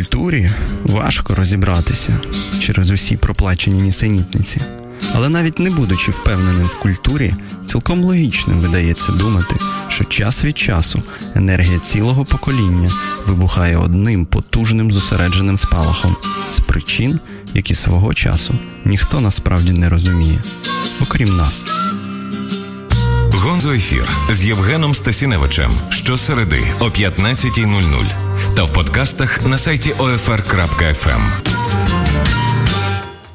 культурі важко розібратися через усі проплачені нісенітниці. Але навіть не будучи впевненим в культурі, цілком логічним видається думати, що час від часу енергія цілого покоління вибухає одним потужним зосередженим спалахом з причин, які свого часу ніхто насправді не розуміє, окрім нас. Гонзо ефір з Євгеном Стасіневичем щосереди о 15.00 та в подкастах на сайті OFR.FM.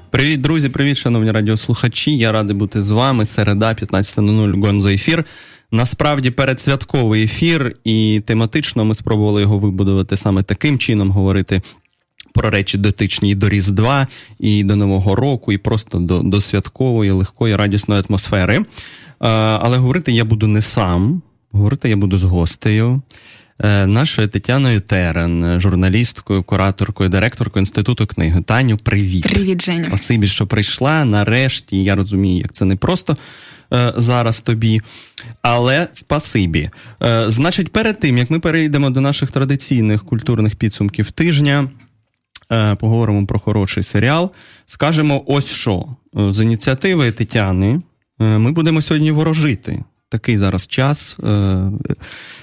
Привіт, друзі, привіт, шановні радіослухачі. Я радий бути з вами. Середа, 15.00 Гонзо ефір. Насправді передсвятковий ефір, і тематично ми спробували його вибудувати саме таким чином, говорити про речі дотичні і до Різдва, і до Нового року, і просто до, до святкової, легкої, радісної атмосфери. Але говорити я буду не сам, говорити я буду з гостею. Е, нашою Тетяною Терен, журналісткою, кураторкою, директоркою інституту книги. Таню, привіт. Привіт, Женю. Спасибі, що прийшла. Нарешті я розумію, як це не просто е, зараз тобі. Але спасибі. Е, значить, перед тим як ми перейдемо до наших традиційних культурних підсумків тижня. Е, поговоримо про хороший серіал. Скажемо ось що. З ініціативи Тетяни е, ми будемо сьогодні ворожити такий зараз час е,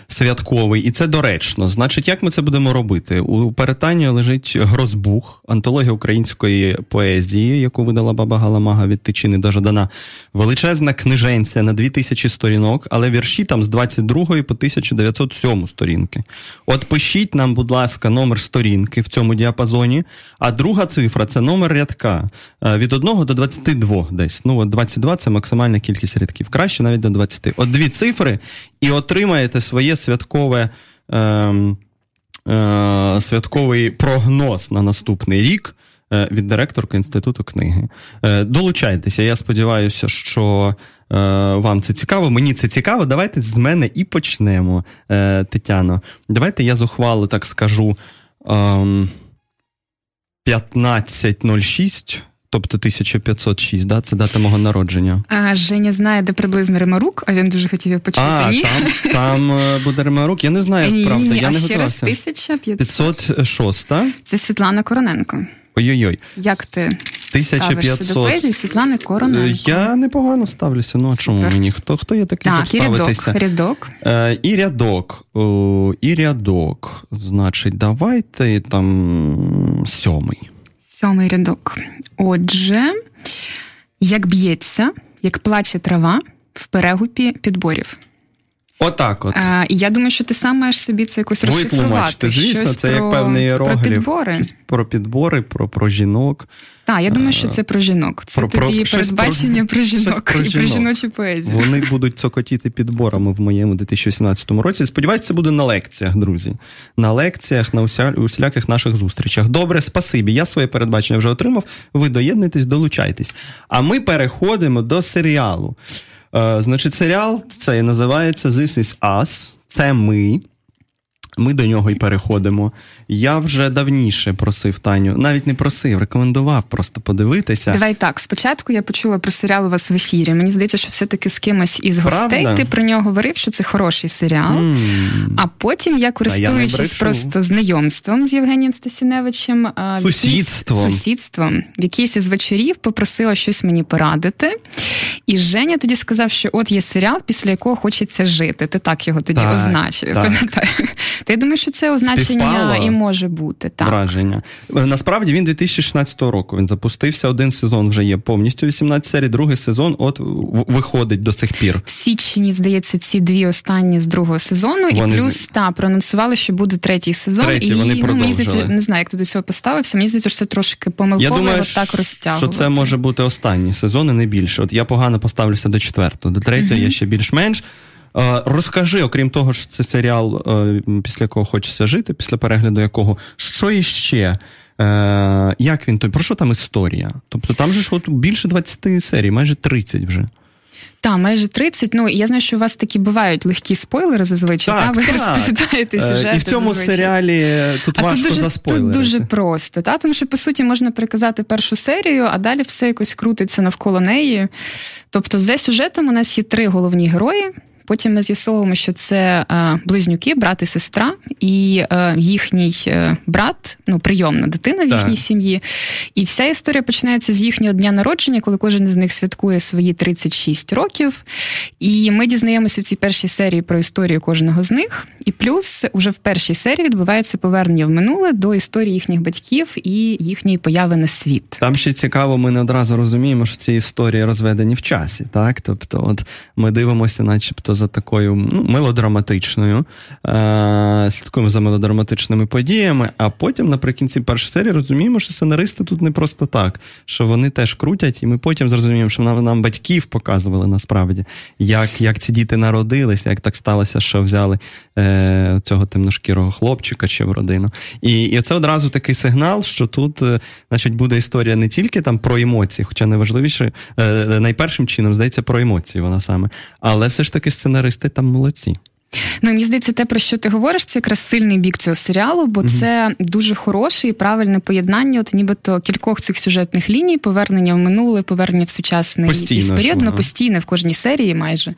святковий, і це доречно. Значить, як ми це будемо робити? У перетанні лежить Грозбух, антологія української поезії, яку видала баба Галамага від Тичини до Жадана. Величезна книженця на 2000 сторінок, але вірші там з 22 по 1907 сторінки. От пишіть нам, будь ласка, номер сторінки в цьому діапазоні, а друга цифра це номер рядка е, від 1 до 22 десь. Ну, от 22 це максимальна кількість рядків. Краще навіть до 20 от дві цифри, і отримаєте своє святкове. Е, е, Святковий прогноз на наступний рік е, від директорки інституту книги. Е, долучайтеся. Я сподіваюся, що е, вам це цікаво. Мені це цікаво. Давайте з мене і почнемо, Тетяно. Давайте я зухвало так скажу. 15.06 ем, Тобто 1506, да? це дата мого народження. А Женя знає, де приблизно Римарук, а він дуже хотів його почути. А, ні? Там там е, буде Римарук, я не знаю, ні, правда. Ні, я а не ще готувався. раз 1500. 506. Це Світлана Короненко. Ой-ой-ой. Як ти 1500... ставишся до поезії Світлани Короненко? Я непогано ставлюся. Ну а чому мені? Хто хто є такий, так, щоб ставитися? Так, рядок. Е, І рядок. О, і рядок. Значить, давайте там сьомий. Сьомий рядок. Отже, як б'ється, як плаче трава в перегупі підборів. Отак от. А, І я думаю, що ти сам маєш собі це якось розшифрувати. Звісно, Щось це про, як певний іерогліф. Про підбори. Щось про підбори, про, про жінок. Так, я думаю, що це про жінок. Це про, тобі про, передбачення про, про жінок про і про жіночу поезію. Вони будуть цокотіти підборами в моєму 2018 році. Сподіваюся, це буде на лекціях, друзі. На лекціях, на уся, усіляких наших зустрічах. Добре, спасибі. Я своє передбачення вже отримав. Ви доєднуйтесь, долучайтесь. А ми переходимо до серіалу. Е, Значить, серіал це називається This is Us. Це ми. Ми до нього й переходимо. Я вже давніше просив Таню, навіть не просив, рекомендував просто подивитися. Давай так. Спочатку я почула про серіал у вас в ефірі. Мені здається, що все-таки з кимось із гостей ти про нього говорив, що це хороший серіал. Mm. А потім я, користуючись я просто знайомством з Євгенієм Стасіневичем, сусідством. сусідством, якийсь із вечорів попросила щось мені порадити. І Женя тоді сказав, що от є серіал, після якого хочеться жити. Ти так його тоді так, означив. Так. То я думаю, що це означення Співпало і може бути. Так. Враження. Насправді він 2016 року. Він запустився. Один сезон вже є повністю 18 серій, другий сезон от виходить до сих пір. В січні, здається, ці дві останні з другого сезону, вони і плюс та проанонсували, що буде третій сезон. Третій, і вони ну, мені здається, не знаю, як ти до цього поставився. Мені здається, що це трошки помилково я думаю, так розтягувати. що це може бути останній сезон, і не більше. От я погано поставлюся до четвертого, до третього uh-huh. я ще більш-менш. Розкажи, окрім того, що це серіал, після якого хочеться жити, після перегляду якого, що іще? Як він? Про що там історія? Тобто там же ж от більше 20 серій, майже 30 вже. Так, майже 30. Ну я знаю, що у вас такі бувають легкі спойлери зазвичай. Так, та ви так. розповідаєте сюжети. І в цьому зазвичай. серіалі тут а важко тут дуже. Тут дуже просто, та? тому що по суті можна переказати першу серію, а далі все якось крутиться навколо неї. Тобто, за сюжетом у нас є три головні герої. Потім ми з'ясовуємо, що це е, близнюки, брат і сестра, і е, їхній е, брат, ну прийомна дитина в їхній так. сім'ї. І вся історія починається з їхнього дня народження, коли кожен з них святкує свої 36 років. І ми дізнаємося в цій першій серії про історію кожного з них. І плюс уже в першій серії відбувається повернення в минуле до історії їхніх батьків і їхньої появи на світ. Там ще цікаво, ми не одразу розуміємо, що ці історії розведені в часі. Так, тобто, от ми дивимося, начебто, за такою ну, мелодраматичною, е- слідкуємо за мелодраматичними подіями, а потім наприкінці першої серії розуміємо, що сценаристи тут не просто так, що вони теж крутять, і ми потім зрозуміємо, що нам, нам батьків показували насправді, як як ці діти народилися, як так сталося, що взяли е, цього темношкірого хлопчика чи в родину. І і це одразу такий сигнал, що тут, е, значить, буде історія не тільки там про емоції, хоча найважливіше, е, найпершим чином здається про емоції вона саме, але все ж таки сценаристи там молодці. Ну мені здається, те, про що ти говориш, це якраз сильний бік цього серіалу, бо mm це дуже хороше і правильне поєднання, от нібито кількох цих сюжетних ліній, повернення в минуле, повернення в сучасний якийсь період, ну постійне в кожній серії майже.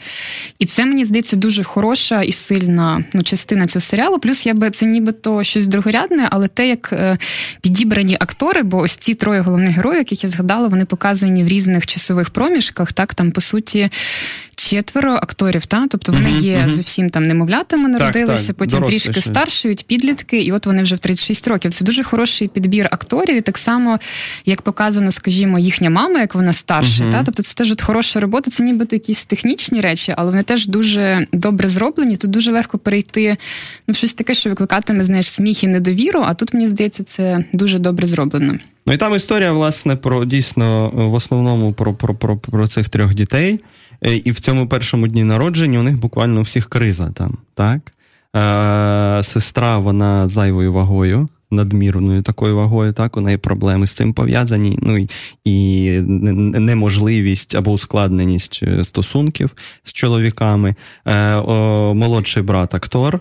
І це мені здається дуже хороша і сильна ну, частина цього серіалу. Плюс я би це нібито щось другорядне, але те, як е, підібрані актори, бо ось ці троє головних героїв, яких я згадала, вони показані в різних часових проміжках. Так, там по суті четверо акторів, та тобто вони mm-hmm, є mm-hmm. зовсім там немовлятами народилися, так, так, потім трішки старшують, підлітки, і от вони вже в 36 років. Це дуже хороший підбір акторів, і так само як показано, скажімо, їхня мама, як вона старша, mm-hmm. та тобто це теж от хороша робота. Це нібито якісь технічні речі, але вони теж дуже добре зроблені. Тут дуже легко перейти ну щось таке, що викликатиме знаєш сміх і недовіру. А тут мені здається, це дуже добре зроблено. Ну і там історія, власне, про дійсно в основному про, про, про, про цих трьох дітей. Е, і в цьому першому дні народження у них буквально у всіх криза там. так? Е, Сестра, вона зайвою вагою, надмірною такою вагою, так, у неї проблеми з цим пов'язані. Ну і, неможливість або ускладненість е, стосунків з чоловіками. Е, о, Молодший брат актор.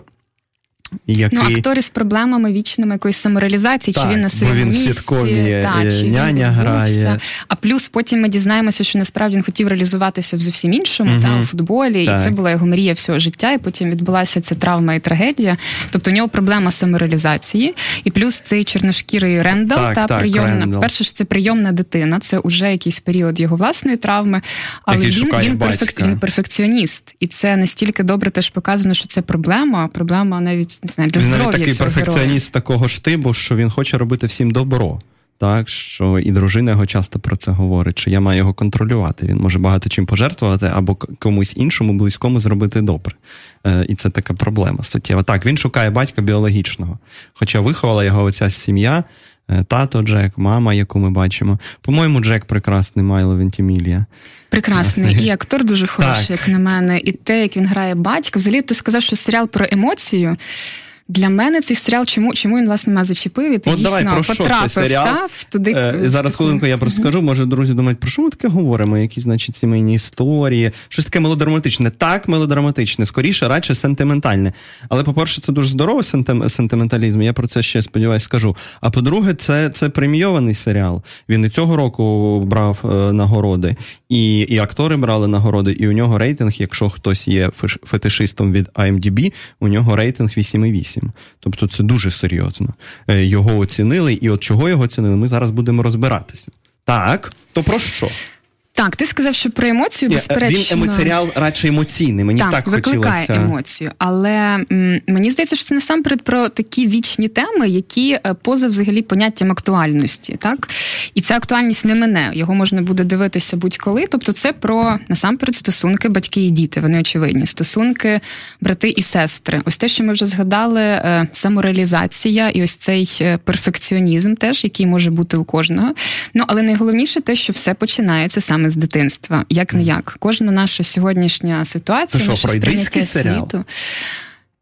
Який... Ну, актори з проблемами вічними якоїсь самореалізації, так, чи він на своєму місці, сіткомі та, чи няня він грає. А плюс потім ми дізнаємося, що насправді він хотів реалізуватися в зовсім іншому, угу. та у футболі, так. і це була його мрія всього життя. І потім відбулася ця травма і трагедія. Тобто у нього проблема самореалізації, і плюс цей чорношкірий Рендал так, та прийомна. Перше ж це прийомна дитина, це вже якийсь період його власної травми, але Який він він, перфек... він перфекціоніст, і це настільки добре теж показано, що це проблема. Проблема навіть не знаю, для він здоров'я такий цього перфекціоніст героя. такого штибу, що він хоче робити всім добро. Так, що і дружина його часто про це говорить, що я маю його контролювати. Він може багато чим пожертвувати або комусь іншому близькому зробити добре. Е, І це така проблема суттєва. Так, він шукає батька біологічного. Хоча виховала його оця сім'я, тато Джек, мама, яку ми бачимо. По-моєму, Джек прекрасний Майло Вентімілія. Прекрасний і актор дуже хороший, так. як на мене, і те, як він грає батька. Взагалі, ти сказав, що серіал про емоцію. Для мене цей серіал, чому чому він власне мене зачепив? І ти От дійсно давай, про потрапив що серіал? Та, туди. Е, зараз хвилинку я просто скажу. Може, друзі думають, про що ми таке говоримо? Які, значить, сімейні історії, щось таке мелодраматичне. Так, мелодраматичне, скоріше, радше сентиментальне. Але, по-перше, це дуже здоровий сентим... сентименталізм. Я про це ще сподіваюся скажу. А по-друге, це це премійований серіал. Він і цього року брав е, нагороди, і і актори брали нагороди, і у нього рейтинг, якщо хтось є фетишистом від IMDb, у нього рейтинг 8,8. Тобто це дуже серйозно. Е, його оцінили, і от чого його оцінили, ми зараз будемо розбиратися. Так, то про що? Так, ти сказав, що про емоцію безперечно... Він емоціонал радше емоційний. Мені так, так викликає хотілося... емоцію. Але м, мені здається, що це насамперед про такі вічні теми, які е, поза взагалі поняттям актуальності. Так? І ця актуальність не мене. Його можна буде дивитися будь-коли. Тобто, це про насамперед стосунки батьки і діти. Вони очевидні. Стосунки брати і сестри. Ось те, що ми вже згадали, е, самореалізація і ось цей е, перфекціонізм, теж який може бути у кожного. Ну але найголовніше те, що все починається саме саме з дитинства. Як не як. Кожна наша сьогоднішня ситуація, наше сприйняття світу.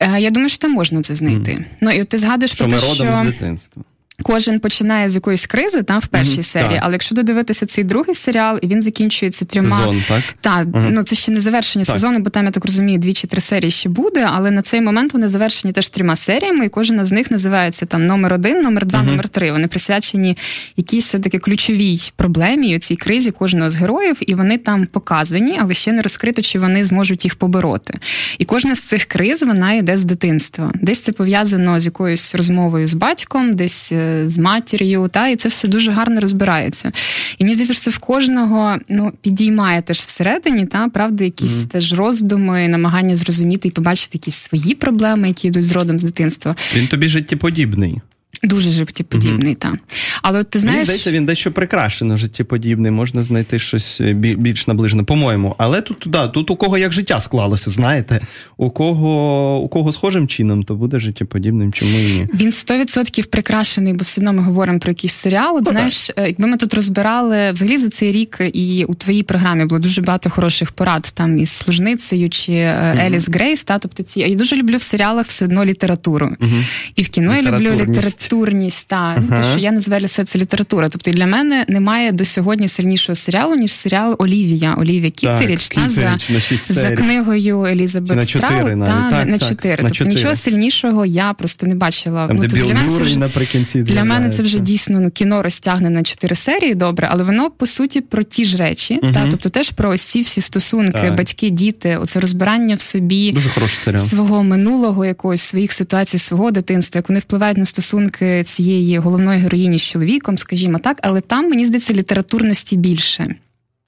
Е, я думаю, що там можна це знайти. Mm. Ну і ти згадуєш що про те, що... з дитинства. Кожен починає з якоїсь кризи там в першій mm-hmm, серії, так. але якщо додивитися цей другий серіал, і він закінчується трьома Сезон, так? Так, mm-hmm. ну це ще не завершення так. сезону, бо там я так розумію, дві чи три серії ще буде. Але на цей момент вони завершені теж трьома серіями, і кожна з них називається там номер один, номер два, mm-hmm. номер три. Вони присвячені якійсь таки ключовій проблемі у цій кризі кожного з героїв, і вони там показані, але ще не розкрито, чи вони зможуть їх побороти. І кожна з цих криз вона йде з дитинства. Десь це пов'язано з якоюсь розмовою з батьком, десь е, з матір'ю, та і це все дуже гарно розбирається. І мені здається, що це в кожного ну підіймає теж всередині, та правда, якісь mm-hmm. теж роздуми, намагання зрозуміти і побачити якісь свої проблеми, які йдуть з родом з дитинства. Він тобі життєподібний. Дуже життєподібний, mm-hmm. так. Але ти знаєш... Мені здається, він дещо прикрашено життєподібний, можна знайти щось е, більш наближене, по-моєму. Але тут да, тут у кого як життя склалося, знаєте, у кого у кого схожим чином, то буде життєподібним, чому і ні. Він 100% прикрашений, бо все одно ми говоримо про якийсь серіал. От, ну, знаєш, так. Е, якби ми тут розбирали взагалі за цей рік, і у твоїй програмі було дуже багато хороших порад там із служницею чи mm-hmm. Еліс Грейс. Та тобто ці я дуже люблю в серіалах все одно літературу. Mm-hmm. І в кіно я люблю літературність. Та uh-huh. те, що я називаю все це література. Тобто для мене немає до сьогодні сильнішого серіалу, ніж серіал Олівія. Олівія Кітеріч та за за книгою Елізабет Страут та так, на чотири. Тобто 4. нічого сильнішого я просто не бачила. Там, ну, де для мене це вже, наприкінці для мене це вже дійсно ну, кіно розтягне на чотири серії. Добре, але воно по суті про ті ж речі, uh-huh. та тобто теж про ось ці всі стосунки, так. батьки, діти, оце розбирання в собі дуже хороший серіал. свого минулого, якогось своїх ситуацій, свого дитинства, як вони впливають на стосунки цієї головної героїні з чоловіком, скажімо так, але там мені здається літературності більше.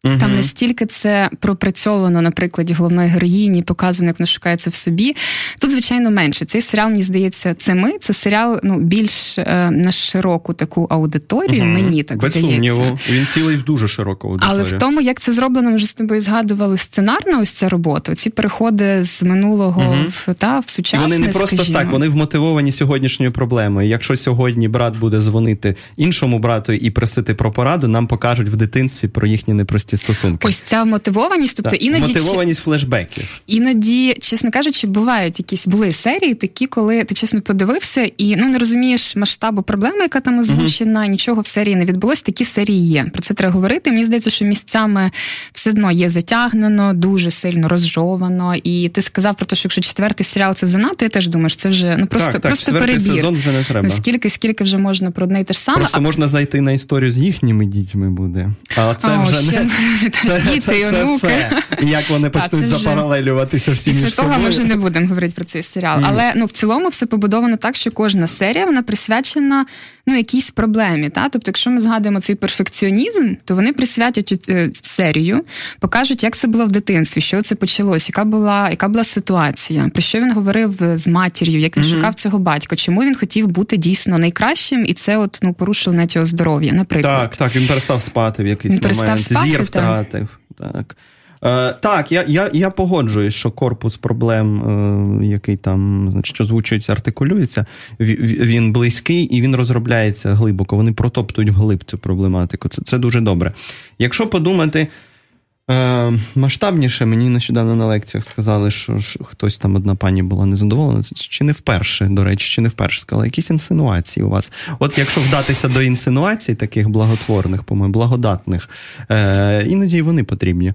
Угу. Там настільки це пропрацьовано на прикладі головної героїні, показано, як вона шукається в собі. Тут, звичайно, менше. Цей серіал, мені здається, це ми. Це серіал ну, більш е, на широку таку аудиторію. Угу. Мені так Без здається. сумніву. Він цілий в дуже широку аудиторію. Але в тому, як це зроблено, ми вже з тобою згадували сценарна ось ця робота. Ці переходи з минулого угу. в та в сучасне. Вони не просто скажімо. так, вони вмотивовані сьогоднішньою проблемою. Якщо сьогодні брат буде дзвонити іншому брату і просити про пораду, нам покажуть в дитинстві про їхні непрості ці стосунки. Ось ця мотивованість, тобто так, іноді мотивованість флешбеків. Іноді, чесно кажучи, бувають якісь були серії, такі, коли ти чесно подивився і ну не розумієш масштабу проблеми, яка там озвучена, uh нічого в серії не відбулось. Такі серії є. Про це треба говорити. Мені здається, що місцями все одно є затягнено, дуже сильно розжовано. І ти сказав про те, що якщо четвертий серіал це занадто, я теж думаю, що це вже ну просто так, просто перебір. сезон вже не треба. Ну скільки, скільки вже можна про одне й те ж саме. Просто а... можна знайти на історію з їхніми дітьми буде. А це О, вже ще... не це, діти це, і онуки. Все. І як вони почнуть запаралелюватися всі між собою. того ми вже не будемо говорити про цей серіал. Ні. Але ну в цілому все побудовано так, що кожна серія вона присвячена ну якійсь проблемі. Та? Тобто, якщо ми згадуємо цей перфекціонізм, то вони присвятять е, серію, покажуть, як це було в дитинстві, що це почалось, яка була яка була ситуація, про що він говорив з матір'ю, як він mm-hmm. шукав цього батька, чому він хотів бути дійсно найкращим, і це от ну порушило навіть його здоров'я. Наприклад, так, так він перестав спати в якийсь він момент, спати, зір втратив. Так. Е, Так, я я, я погоджуюсь, що корпус проблем, е, який там значить, озвучується, артикулюється, він близький і він розробляється глибоко. Вони протоптують вглиб цю проблематику. Це, Це дуже добре. Якщо подумати. Е, Масштабніше мені нещодавно на лекціях сказали, що ж, хтось там одна пані була незадоволена. Чи не вперше, до речі, чи не вперше сказала, якісь інсинуації у вас. От якщо вдатися до інсинуацій, таких благотворних, по-моєму, благодатних, е, іноді вони потрібні.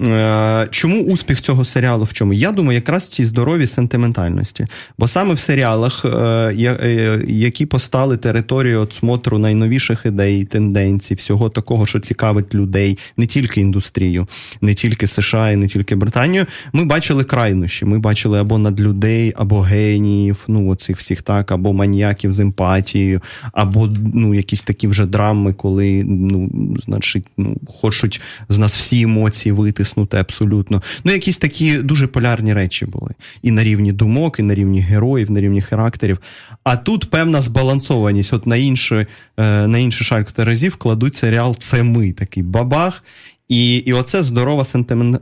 Е, Чому успіх цього серіалу в чому? Я думаю, якраз в цій здоровій сентиментальності. Бо саме в серіалах, е, е, які постали територію от смотру найновіших ідей, тенденцій, всього такого, що цікавить людей, не тільки індустрію не тільки США і не тільки Британію. Ми бачили крайнощі. Ми бачили або надлюдей, або геніїв, ну оцих всіх так, або маніяків з емпатією, або ну якісь такі вже драми, коли ну, значить, ну, хочуть з нас всі емоції витиснути абсолютно. Ну, якісь такі дуже полярні речі були. І на рівні думок, і на рівні героїв, на рівні характерів. А тут певна збалансованість. От на інший, е, на інший шальк разів кладуть серіал Це ми такий бабах. І і оце здорова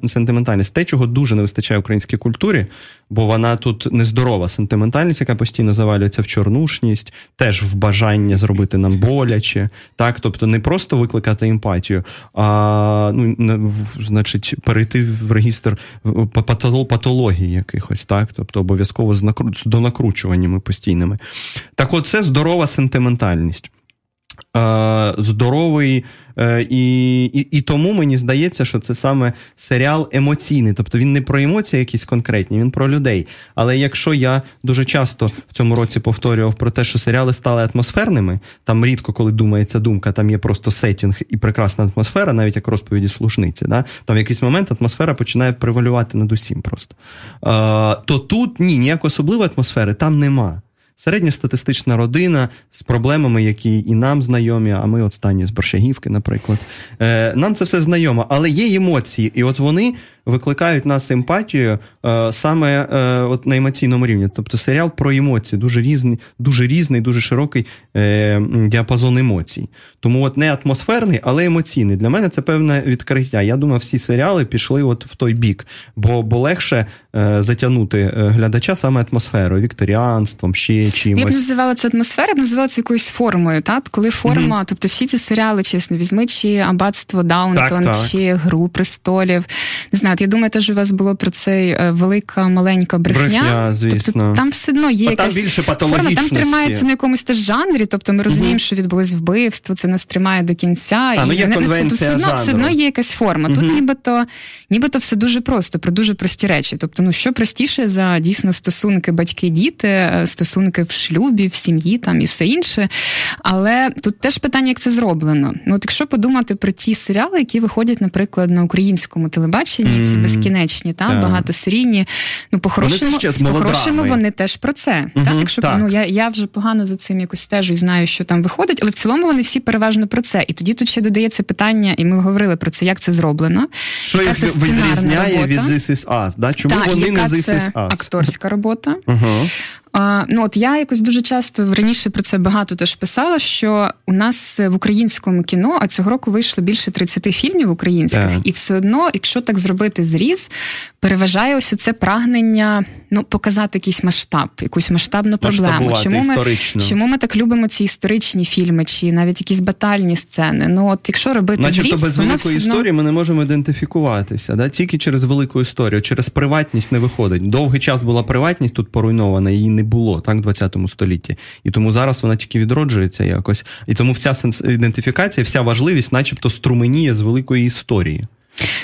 сентиментальність. Те, чого дуже не вистачає українській культурі, бо вона тут нездорова сентиментальність, яка постійно завалюється в чорнушність, теж в бажання зробити нам боляче. Так, тобто не просто викликати емпатію, а ну, значить, перейти в регістр патології якихось, так, тобто обов'язково з накру... до постійними. Так, от це здорова сентиментальність. Е, здоровий. Е, і, і і, тому мені здається, що це саме серіал емоційний. Тобто він не про емоції якісь конкретні, він про людей. Але якщо я дуже часто в цьому році повторював про те, що серіали стали атмосферними, там рідко коли думається думка, там є просто сетінг і прекрасна атмосфера, навіть як розповіді слушниці. Да? Там в якийсь момент атмосфера починає превалювати над усім просто. А, То тут ні, ніякої особливої атмосфери там нема середньостатистична родина з проблемами, які і нам знайомі, а ми останні з Борщагівки, наприклад. Е, Нам це все знайомо, але є емоції, і от вони викликають нас емпатію е, саме е, от на емоційному рівні. Тобто серіал про емоції, дуже різний, дуже різний, дуже широкий е, діапазон емоцій. Тому от не атмосферний, але емоційний. Для мене це певне відкриття. Я думаю, всі серіали пішли от в той бік, бо бо легше е, затягнути е, глядача саме атмосферою, вікторіанством, ще чимось. Я б називала це атмосфера, я б називала це якоюсь формою. Так? Коли форма, mm-hmm. тобто всі ці серіали, чесно, візьми, чи аббатство Даунтон, так, так. чи Гру престолів. Не знаю, я думаю, теж у вас було про цей е, велика маленька брехня. Брехня, звісно. Тобто, там все одно є якась там більше форма, там тримається на якомусь теж жанрі. Тобто ми розуміємо, mm-hmm. що відбулось вбивство, це нас тримає до кінця. А, ну, є не, конвенція це, все одно все одно є якась форма. Mm-hmm. Тут нібито нібито все дуже просто, про дуже прості речі. Тобто, ну що простіше за дійсно стосунки батьки-діти, е, стосунки в шлюбі, в сім'ї там і все інше. Але тут теж питання, як це зроблено. Ну, от якщо подумати про ті серіали, які виходять, наприклад, на українському телебаченні, mm-hmm. ці безкінечні, та yeah. багатосерійні, ну по-хорошому, по-хорошому вони теж про це. Mm-hmm. Та? якщо так. ну я я вже погано за цим якось стежу і знаю, що там виходить, але в цілому вони всі переважно про це. І тоді тут ще додається питання, і ми говорили про це, як це зроблено. Що їх відрізняє від This is Us, да? Чому та, вони не This is Us? акторська робота? Uh-huh. А, Ну от я якось дуже часто раніше про це багато теж писала. Що у нас в українському кіно, а цього року вийшло більше 30 фільмів українських, yeah. і все одно, якщо так зробити зріз, переважає ось це прагнення ну показати якийсь масштаб, якусь масштабну проблему. Чому ми історично. чому ми так любимо ці історичні фільми, чи навіть якісь батальні сцени? Ну от якщо робити Начебто зріз, без великої одно... історії ми не можемо ідентифікуватися. Да? Тільки через велику історію, через приватність не виходить. Довгий час була приватність тут поруйнована, її не було так в 20 столітті. І тому зараз вона тільки відроджується якось. І тому вся ідентифікація, вся важливість, начебто, струменіє з великої історії.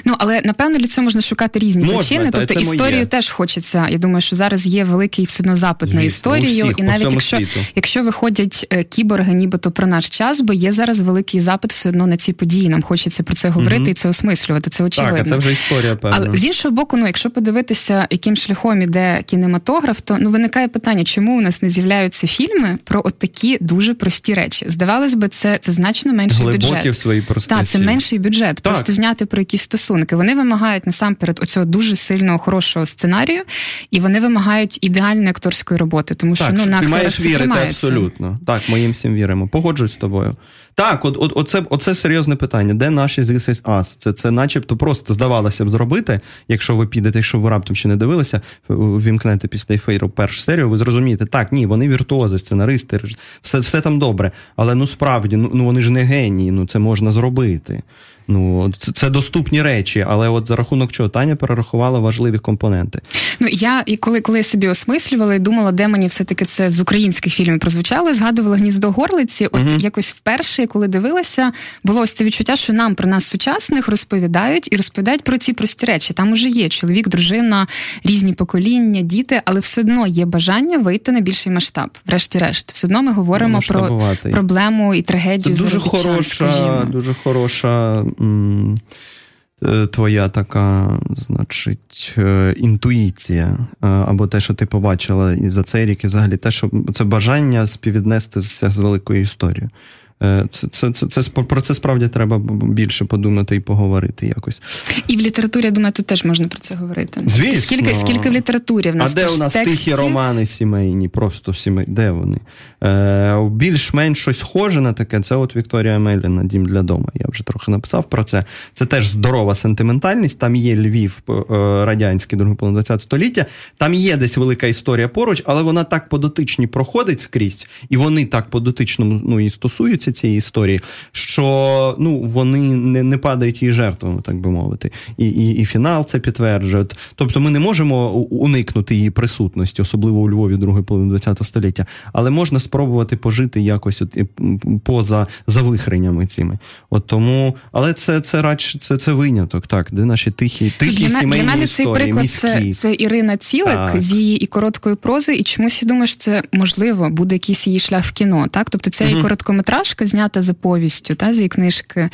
Ну але напевно для цього можна шукати різні можна, причини. Тобто історію моє. теж хочеться. Я думаю, що зараз є великий все одно запит Звісно, на історію, всіх, і навіть якщо світу. якщо виходять е, кіборги, нібито про наш час, бо є зараз великий запит все одно на ці події. Нам хочеться про це говорити угу. і це осмислювати. Це очевидно. Так, а це вже історія. певна. Але з іншого боку, ну якщо подивитися, яким шляхом іде кінематограф, то ну виникає питання, чому у нас не з'являються фільми про от такі дуже прості речі. Здавалось би, це це значно менший Глибокі бюджет. в своїй Так, це менший бюджет. Так. Просто зняти про якісь стосунки. Вони вимагають насамперед оцього дуже сильного хорошого сценарію, і вони вимагають ідеальної акторської роботи. Тому що ну на ти маєш вірити тримається. абсолютно. Так, ми їм всім віримо. Погоджуюсь з тобою. Так, от, от оце, оце серйозне питання. Де наші This is Us? Це, це начебто просто здавалося б зробити, якщо ви підете, якщо ви раптом ще не дивилися, вімкнете після ефіру першу серію, ви зрозумієте, так, ні, вони віртуози, сценаристи, все все там добре. Але ну справді, ну, ну вони ж не генії, ну це можна зробити. Ну, це, це доступні речі, але от за рахунок чого Таня перерахувала важливі компоненти. Ну я і коли коли собі осмислювала і думала, де мені все-таки це з українських фільмів прозвучало, згадувала гніздо горлиці. От uh якось вперше, коли дивилася, було ось це відчуття, що нам про нас сучасних розповідають і розповідають про ці прості речі. Там уже є чоловік, дружина, різні покоління, діти, але все одно є бажання вийти на більший масштаб. Врешті-решт, все одно ми говоримо про проблему і трагедію. Це дуже хороша, скажімо. дуже хороша. Е, твоя така, значить, е, інтуїція, е, або те, що ти побачила за цей рік, і взагалі те, що це бажання співвіднестися з великою історією. Е, це це, це, це, Про це справді треба більше подумати і поговорити якось. І в літературі, я думаю, тут теж можна про це говорити. Звісно. Скільки скільки в літературі в нас? А де у нас текстів? тихі романи сімейні, просто сімейні? Де вони? Е, Більш-менш щось схоже на таке, це от Вікторія Меліна, Дім для дома. Я вже трохи написав про це. Це теж здорова сентиментальність. Там є Львів, е, радянський, другий половина 20 століття. Там є десь велика історія поруч, але вона так по дотичні проходить скрізь, і вони так по дотичному ну, і стосуються стосується цієї історії, що ну вони не не падають її жертвами, так би мовити, і, і, і фінал це підтверджує. Тобто, ми не можемо уникнути її присутності, особливо у Львові другої половини ХХ століття, але можна спробувати пожити якось от поза завихреннями цими. От тому, але це це радше це це виняток, так, де наші тихі тихі для, сімейні для мене історії, цей приклад міські. це це Ірина Цілик так. з її і короткої прози, і чомусь я думаю, що це можливо буде якийсь її шлях в кіно. Так, тобто це угу. і короткометражка знята за повістю, та з її книжки.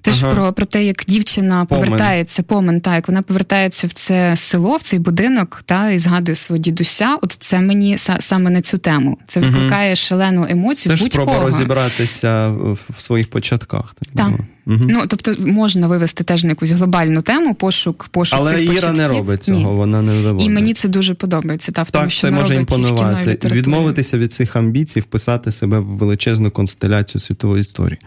Теж ага. про про те, як дівчина Помен. повертається, помен, так, як вона повертається в це село, в цей будинок, та і згадує свого дідуся. От це мені саме на цю тему. Це викликає угу. шалену емоцію. Теж спроба розібратися в своїх початках. Так. так. Угу. Ну тобто можна вивести теж на якусь глобальну тему, пошук, пошук Але цих Іра початків. не робить цього, Ні. вона не доводить. І мені це дуже подобається. Та в тому, що це може імпонувати. Відмовитися від цих амбіцій, вписати себе в величезну констеляцію світової історії.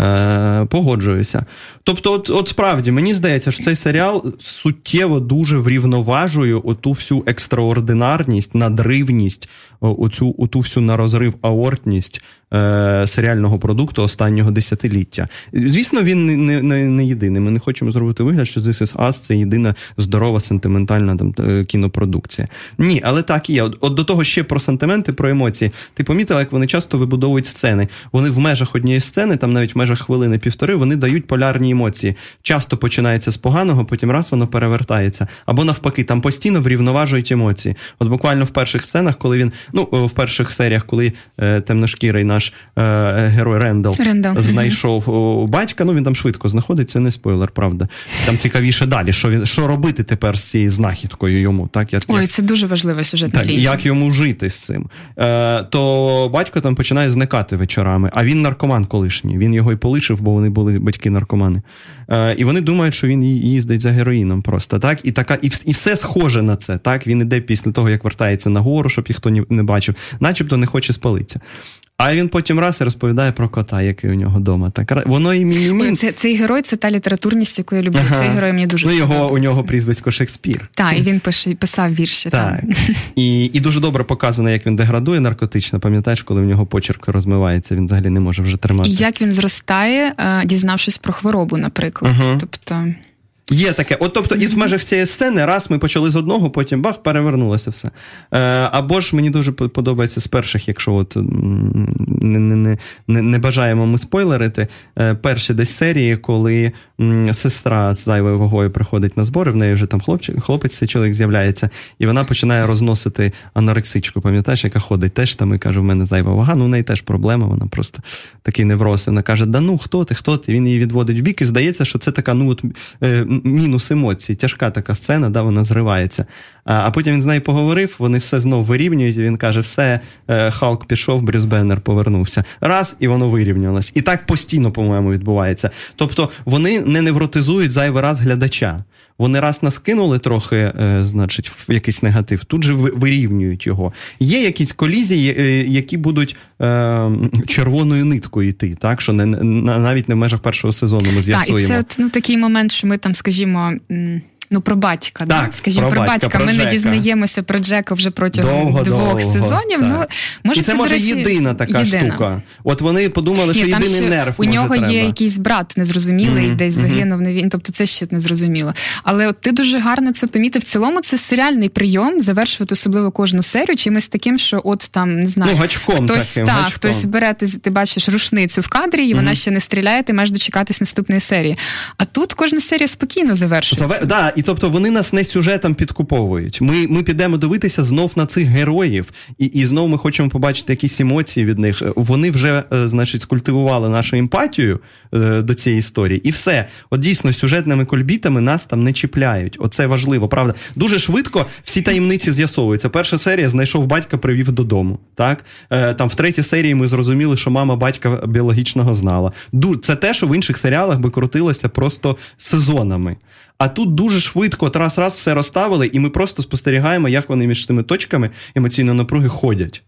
Е, Погоджуюся. Тобто, от от справді мені здається, що цей серіал суттєво дуже врівноважує оту всю екстраординарність, надривність, оцю, оту всю на розрив аортність е, серіального продукту останнього десятиліття. Звісно, він не не, не, не єдиний. Ми не хочемо зробити вигляд, що This is Us – це єдина здорова сентиментальна там е, кінопродукція. Ні, але так і є. От, от до того ще про сентименти, про емоції. Ти помітила, як вони часто вибудовують сцени. Вони в межах однієї сцени, там навіть в межах хвилини-півтори, вони дають полярні емоції. Часто починається з поганого, потім раз воно перевертається. Або навпаки, там постійно врівноважують емоції. От буквально в перших сценах, коли він, ну в перших серіях, коли е, темношкірий наш е, герой Рендал, Рендал знайшов батька. Ну він там швидко знаходиться, не спойлер, правда. Там цікавіше далі. Що він що робити тепер з цією знахідкою йому? Так як ой, це дуже важлива сюжетна так, лінія. Як йому жити з цим? Е, То батько там починає зникати вечорами. А він наркоман колишній. Він його і полишив, бо вони були батьки наркомани. Е, І вони думають, що він їздить за героїном. Просто так, і така, і, і все схоже на це. Так він іде після того, як вертається на гору, щоб ніхто не бачив, начебто не хоче спалитися. А він потім раз і розповідає про кота, який у нього вдома. Так воно і мінімін. Це цей герой, це та літературність, яку я люблю. Ага. Цей герой мені дуже Ну, його подобається. у нього прізвисько Шекспір. Так, і він пише, писав вірші. Так. І і дуже добре показано, як він деградує наркотично. Пам'ятаєш, коли в нього почерк розмивається, він взагалі не може вже тримати. І як він зростає, е, дізнавшись про хворобу, наприклад. Ага. Тобто. Є таке. От тобто, і в межах цієї сцени раз ми почали з одного, потім бах, перевернулося все. Е, Або ж мені дуже подобається з перших, якщо от не не, не, не бажаємо ми спойлерити. Е, перші десь серії, коли м, сестра з зайвою вагою приходить на збори, в неї вже там хлопчик, хлопець цей чоловік з'являється, і вона починає розносити анорексичку. Пам'ятаєш, яка ходить теж там і каже: в мене зайва вага, ну в неї теж проблема, вона просто такий невроз. Вона каже: Да ну хто ти, хто ти? Він її відводить в бік, і здається, що це така, ну от. Е, мінус емоцій, тяжка така сцена, да, вона зривається. А а потім він з нею поговорив, вони все знов вирівнюють. і Він каже: все, е, Халк пішов, Брюс Беннер повернувся. Раз, і воно вирівнялось. І так постійно, по-моєму, відбувається. Тобто вони не невротизують зайвий раз глядача. Вони раз нас кинули трохи, е, значить, в якийсь негатив, тут же вирівнюють його. Є якісь колізії, е, які будуть е, червоною ниткою йти, так що не навіть не в межах першого сезону ми з'ясуємо. Так, і це от, ну, такий момент, що ми там, скажімо Ну про батька, так, да? скажімо, про, про батька. батька. Ми Джека. не дізнаємося про Джека вже протягом довго, двох довго, сезонів. Так. Ну може і це, це може речі, єдина така єдина. штука. От вони подумали, що Ні, єдиний ще нерв у може нього треба. є якийсь брат незрозумілий, mm-hmm. десь загинув на війні. Тобто це ще не зрозуміло. Але от ти дуже гарно це помітив. В цілому це серіальний прийом завершувати особливо кожну серію чимось таким, що от там не знаю, ну, гачком хтось таким, так, гачком. хтось бере, ти, ти бачиш рушницю в кадрі, і вона mm-hmm. ще не стріляє. Ти маєш дочекатись наступної серії. А тут кожна серія спокійно завершується. Да, і тобто вони нас не сюжетом підкуповують. Ми ми підемо дивитися знов на цих героїв, і і знов ми хочемо побачити якісь емоції від них. Вони вже, значить, скультивували нашу емпатію е, до цієї історії, і все. От дійсно сюжетними кольбітами нас там не чіпляють. Оце важливо, правда. Дуже швидко всі таємниці з'ясовуються. Перша серія знайшов батька, привів додому. Так е, там в третій серії ми зрозуміли, що мама батька біологічного знала. Це те, що в інших серіалах би крутилося просто сезонами. А тут дуже швидко раз раз все розставили, і ми просто спостерігаємо, як вони між цими точками емоційної напруги ходять.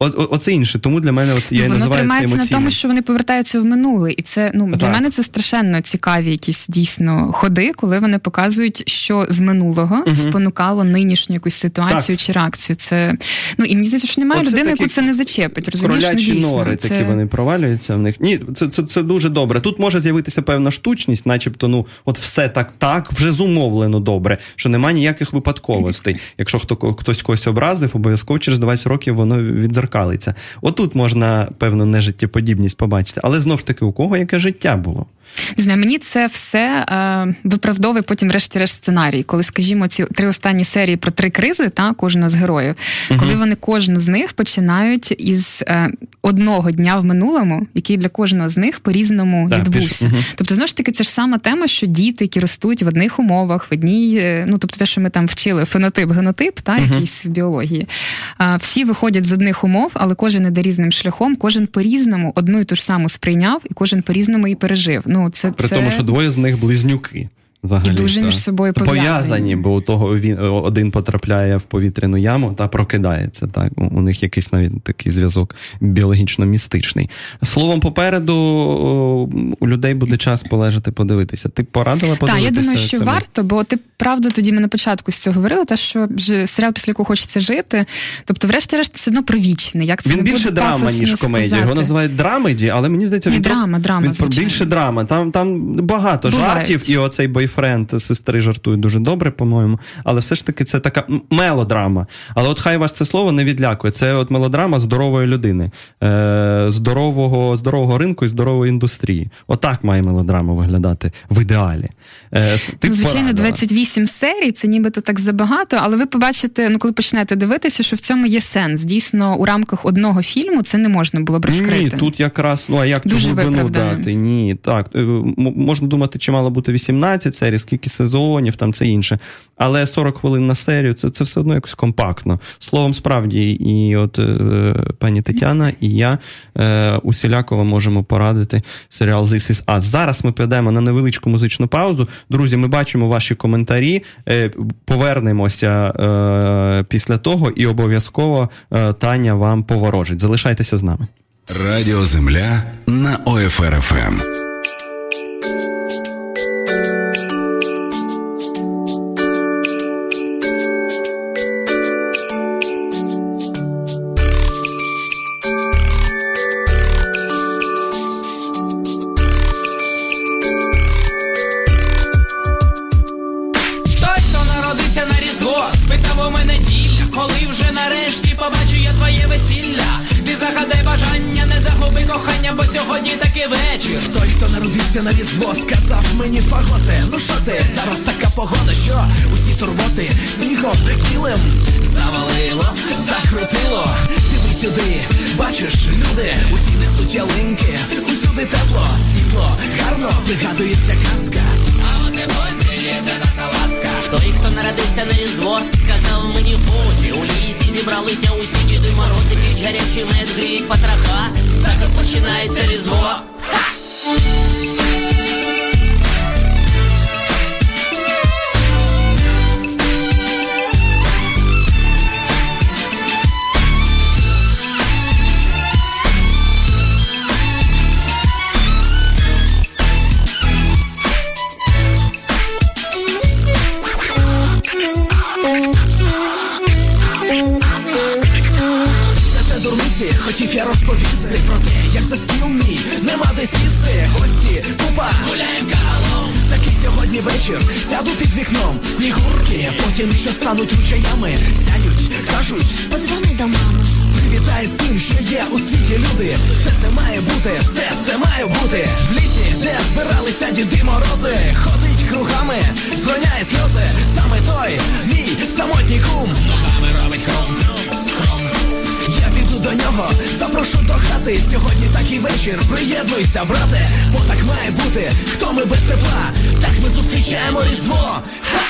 Оце інше, тому для мене от я і називаю це на тому, що вони повертаються в минуле, і це ну для мене це страшенно цікаві, якісь дійсно ходи, коли вони показують, що з минулого угу. спонукало нинішню якусь ситуацію так. чи реакцію. Це ну і мені здається, що немає Оце людини, яку це не зачепить. Розумієш, ну, дійсно, нори це... такі вони провалюються в них. Ні, це це, це дуже добре. Тут може з'явитися певна штучність, начебто, ну от все так, так вже зумовлено добре, що немає ніяких випадковостей. Якщо хто хтось когось образив, обов'язково через 20 років воно відзеркалює зеркалиться. Отут можна певну нежиттєподібність побачити, але знов ж таки, у кого яке життя було? Не знаю, мені це все е, виправдовує потім, врешті-решт, сценарій. Коли, скажімо, ці три останні серії про три кризи, та кожного з героїв, uh коли вони кожну з них починають із е, одного дня в минулому, який для кожного з них по-різному так, відбувся. uh Тобто, знову ж таки, це ж сама тема, що діти, які ростуть в одних умовах, в одній, е, ну тобто, те, що ми там вчили, фенотип, генотип, та uh якийсь в біології, е, всі виходять з одних умов, але кожен іде різним шляхом, кожен по-різному одну і ту ж саму сприйняв, і кожен по-різному її пережив. Ну, це, При це... тому, що двоє з них близнюки. Взагалі, і дуже між собою пов'язані. пов'язані, бо у того він один потрапляє в повітряну яму та прокидається. Так у них якийсь навіть такий зв'язок біологічно-містичний. Словом, попереду у людей буде час полежати, подивитися. Ти порадила подивитися? Так, я думаю, що це варто, бо ти правда тоді ми на початку з цього говорили, те, що серіал, після якого хочеться жити. Тобто, врешті-решт, все одно провічний. Як це він більше драма, ніж комедія. Його називають драмеді, але мені здається, він драма, драма, він більше драма. Там там багато Бувають. жартів, і оцей бойфренд сестри жартують дуже добре, по-моєму. Але все ж таки це така мелодрама. Але от хай вас це слово не відлякує. Це от мелодрама здорової людини, е, здорового здорового ринку і здорової індустрії. Отак має мелодрама виглядати в ідеалі. Е, ти ну, Звичайно, 28 серій, це нібито так забагато, але ви побачите, ну коли почнете дивитися, що в цьому є сенс. Дійсно, у рамках одного фільму це не можна було б розкрити. Ні, тут якраз ну а як цю глибину дати? Ні, так е, можна думати, чи мало бути 18 серій, скільки сезонів, там це інше. Але 40 хвилин на серію це це все одно якось компактно. Словом, справді, і от е, пані Тетяна, і я е, усіляково можемо порадити серіал This is Us. Зараз ми підемо на невеличку музичну паузу. Друзі, ми бачимо ваші коментарі. Е, повернемося е, після того, і обов'язково е, Таня вам поворожить. Залишайтеся з нами. Радіо Земля на ОФРФМ. бачиш, люди, усі несуть ялинки, усюди тепло, світло, гарно пригадується казка. А от не гості йде наша ласка. Той, хто народився на різдво, сказав мені фоті. У лісі зібралися усі діди морози, під гарячий мед гріють потроха. Так от починається різдво. Ха! Що чаями сяють, кажуть, подзвони до мами. Привітай з тим, що є у світі люди. Все це має бути, все це має бути. В лісі, де збиралися діди морози, ходить кругами, зроняє сльози. Саме той, мій самотній кум. Ногами робить кром. Я піду до нього, запрошу до хати. Сьогодні так і вечір. Приєднуйся, брате, бо так має бути. Хто ми без тепла? Так ми зустрічаємо різдво. Ха!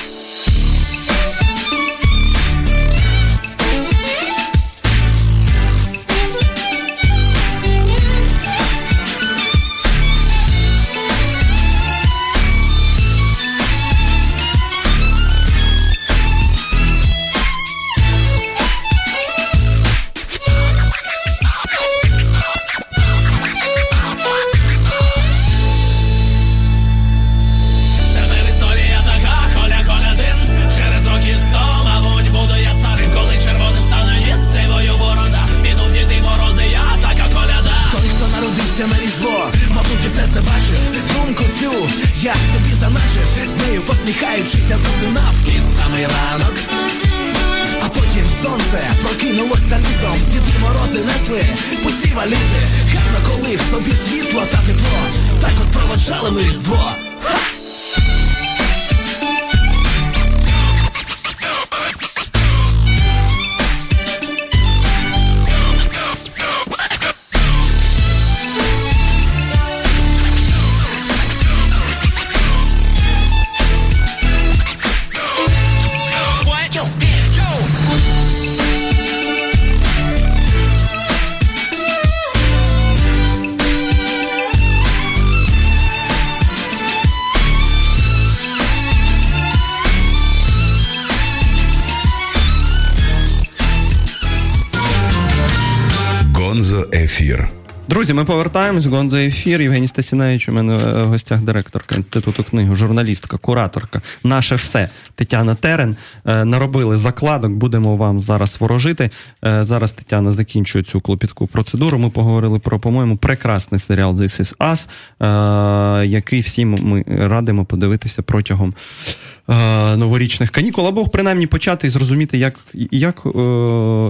Друзі, ми повертаємось. Гонзо ефір. Євгеній Стасіневич у мене е, в гостях директорка інституту книги, журналістка, кураторка. Наше все Тетяна Терен. Е, наробили закладок. Будемо вам зараз ворожити. Е, зараз Тетяна закінчує цю клопітку процедуру. Ми поговорили про, по-моєму, прекрасний серіал This is Us, який всім ми радимо подивитися протягом новорічних канікул, або принаймні почати і зрозуміти, як як,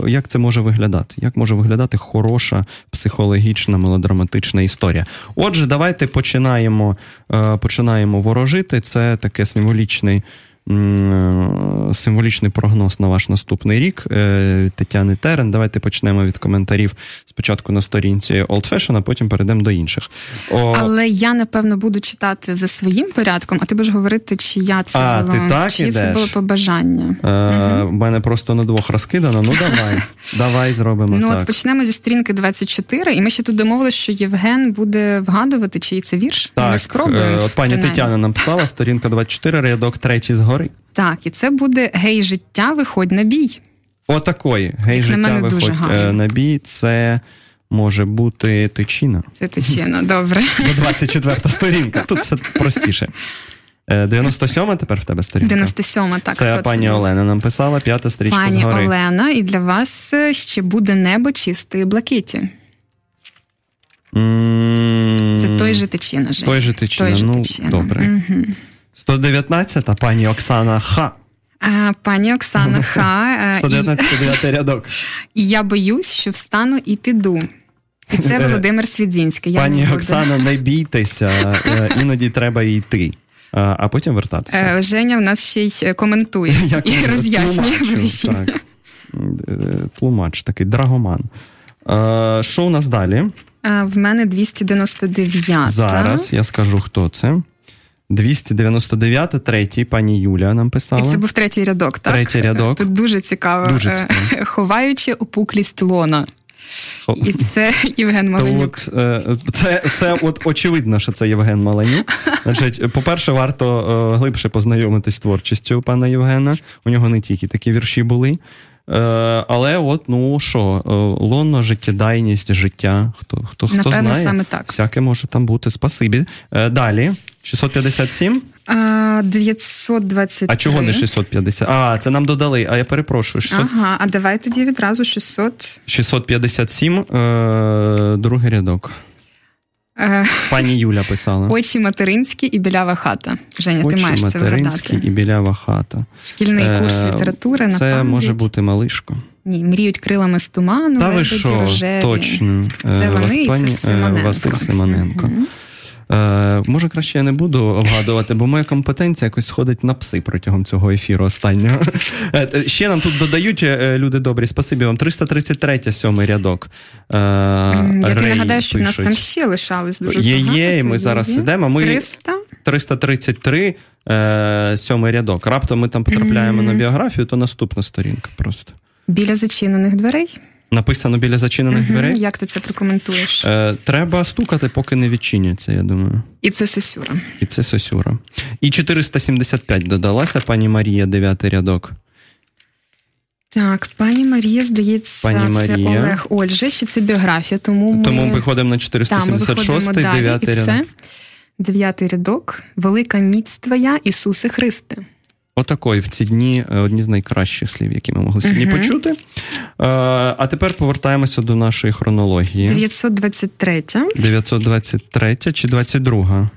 як це може виглядати, як може виглядати хороша психологічна мелодраматична історія. Отже, давайте починаємо, починаємо ворожити. Це таке символічний. Символічний прогноз на ваш наступний рік е, Тетяни Терен. Давайте почнемо від коментарів спочатку на сторінці Old Fashion, а потім перейдемо до інших. О... Але я напевно буду читати за своїм порядком, а ти будеш говорити, чи я це а, було, ти так чи ідеш? це було побажання. Е, угу. мене просто на двох розкидано. Ну давай, давай зробимо. Ну так. от почнемо зі сторінки 24, і ми ще тут домовилися, що Євген буде вгадувати, чий це вірш. Так, ми спробуємо. От пані. Тетяна нам писала, сторінка 24, рядок третій згори. Так, і це буде гей життя, виходь на бій. Отакої. Гей на життя, виходь е, на бій. Це може бути тичина. Це течено, добре. До 24 сторінка. Тут це простіше. Е, 97 тепер в тебе сторінка. 97 так. Це хто пані це? Олена нам писала, п'ята стрічка Пані згори. Олена, і для вас е, ще буде небо чистої блакиті. М, Це той же течіна, Жень. Той же тичина. Той же ну, тичина. добре. Мгм. 119 пані Оксана Ха. А, Пані Оксана Ха. е, і- 119 рядок. І я боюсь, що встану і піду. І це Володимир Свідзінський. Я Пані не. Оксана, не бійтеся, е, іноді треба йти, а потім вертатися. Е, Женя в нас ще й е, коментує і роз'яснює вирішення. так. Е, Тлумач такий, драгоман. Е, Що у нас далі? Е, В мене 299. Зараз я скажу, хто це. 299, третій, пані Юля нам писала. І це був третій рядок, так? Третій рядок. Тут дуже цікаво. Дуже Е, цікаво. Ховаючи опуклість лона. Хо- І це Євген То Маленюк. от, е, це, це от очевидно, що це Євген Маленюк. Значить, по-перше, варто е, глибше познайомитись з творчістю пана Євгена. У нього не тільки такі вірші були. Але от, ну що, лонно, життєдайність, життя. Хто, хто, хто Напевно, знає, саме так. всяке може там бути. Спасибі. Далі. 657. А, 923. А чого не 650? А, це нам додали. А я перепрошую. 600, Ага, а давай тоді відразу 600. 657, е, другий рядок. Е, Пані Юля писала. Очі материнські і білява хата. Женя, ти маєш це материнські вигадати. і білява хата. Шкільний курс Е, літератури на Це пам'ять. може бути малишко. Ні, мріють крилами з туману, Та ви що, рожеві. точно. Це Е, вони і це Васпані- е, Симоненко. Василь Симоненко. Е, може, краще я не буду вгадувати, бо моя компетенція якось сходить на пси протягом цього ефіру останнього. Е, е, Ще нам тут додають е, люди добрі, спасибі вам. 333 сьомий рядок. Е, Я Рей нагадаю, що в нас там ще лишалось дуже Є, багато. є, і ми зараз ідемо. Ми- 300? 333 е, сьомий рядок. Раптом ми там потрапляємо на біографію, то наступна сторінка просто. Біля зачинених дверей. Написано біля зачинених Мгм. дверей. Як ти це прокоментуєш? Е, треба стукати, поки не відчиняться, я думаю. І це Сосюра. І це Сосюра. І 475 додалася пані Марія, дев'ятий рядок. Так, пані Марія, здається, Пані це Олег Ольже, чи це біографія, тому ми, Тому виходимо на Та, ми 476, виходимо далі. дев'ятий рядок. дев'ятий рядок. Велика міць твоя, Ісусе Христе. Отакої в ці дні одні з найкращих слів, які ми могли сьогодні uh почути. А тепер повертаємося до нашої хронології. 923. 923 чи 22?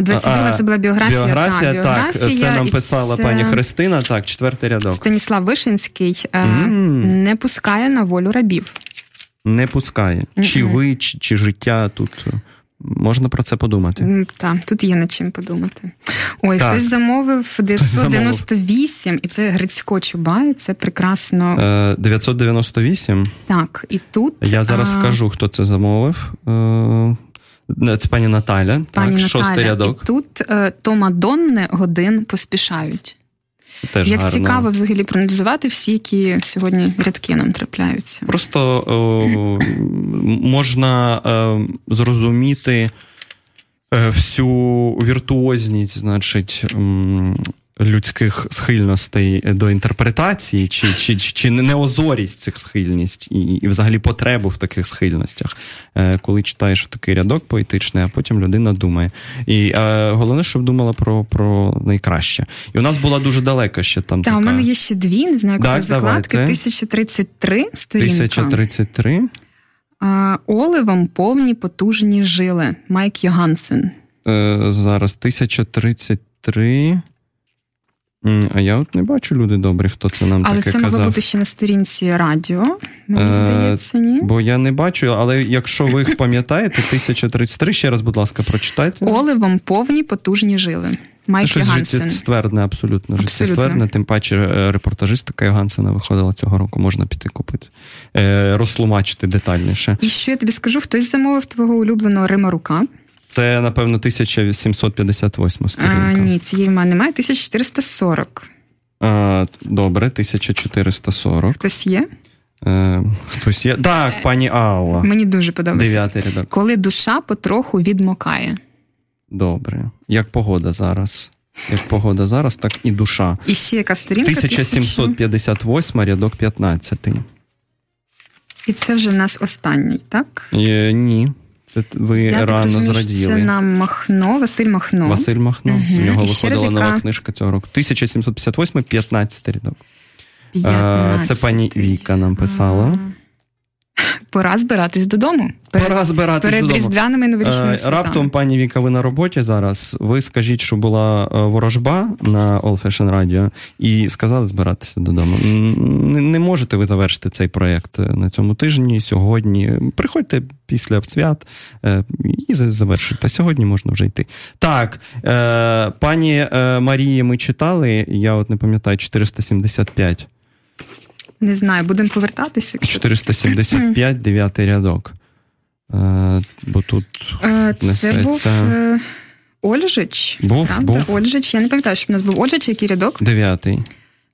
22 це була біографія. Біографія, та, біографія так, це нам писала це... пані Христина. Так, четвертий рядок. Станіслав Вишинський mm. не пускає на волю рабів. Не пускає. Mm-mm. Чи ви, чи, чи життя тут. Можна про це подумати. Так, тут є над чим подумати. Ой, так. хтось замовив 998, і це Грицько Чубай, це прекрасно. Е, 998? Так, і тут. Я зараз а... скажу, хто це замовив. Е, це пані Наталя, пані так, шостий рядок. І тут е, то Мадонни годин поспішають. Теж Як гарно. цікаво взагалі проаналізувати всі, які сьогодні рядки нам трапляються. Просто о, можна о, е, зрозуміти е, всю віртуозність, значить, людських схильностей до інтерпретації, чи чи, чи неозорість цих схильність, і, і взагалі потребу в таких схильностях, е, коли читаєш такий рядок поетичний, а потім людина думає. І е, головне, щоб думала про про найкраще. І у нас була дуже далека ще там. Так, така... у мене є ще дві, не знаю, як закладки. 1033 сторінка. 1033. А, Оливом повні потужні жили. Майк Йогансен. Е, Зараз 1033. А я от не бачу люди добрі, хто це нам але таке казав. Але це могло бути ще на сторінці радіо, мені е, здається, ні. Бо я не бачу, але якщо ви їх пам'ятаєте, 1033, ще раз, будь ласка, прочитайте. Оливом повні потужні жили. Майк Це Гансен. ствердне, абсолютно. Життєствердне, тим паче е, репортажистика Йогансена виходила цього року, можна піти купити, е, розтлумачити детальніше. І що я тобі скажу, хтось замовив твого улюбленого Рима Рука. Це, напевно, 1758 сторінка. А, Ні, цієї в мене немає. 1440. А, Добре, 1440. Хтось є? Е, Хтось є. Так, пані Алла. Мені дуже подобається. Дев'ятий рядок. Коли душа потроху відмокає. Добре. Як погода зараз? Як погода зараз, так і душа. І ще яка сторінка? 1758, рядок 15. І це вже в нас останній, так? Е, Ні. Це ви Я рано розумію, зраділи. Це нам Махно, Василь Махно. Василь Махно. Угу. У нього І виходила нова яка... книжка цього року. 1758, 15 рядок. 15. Це пані Віка нам писала. А-а-а. Пора збиратись додому. Перед, Пора збиратись перед додому. різдвяними новорічними е, святами. Раптом, пані Віка, ви на роботі зараз. Ви скажіть, що була е, ворожба на All Fashion Radio і сказали збиратися додому. Не, не можете ви завершити цей проєкт на цьому тижні, сьогодні. Приходьте після свят е, і завершуйте. Та Сьогодні можна вже йти. Так, пані Марії, ми читали, я от не пам'ятаю, 475. Не знаю, будемо повертатися. 475, дев'ятий рядок. Е, Бо тут е, Це несеться... був е, Ольжич. Був, правда? був. Ольжич. Я не пам'ятаю, що в нас був Ольжич, який рядок? Дев'ятий.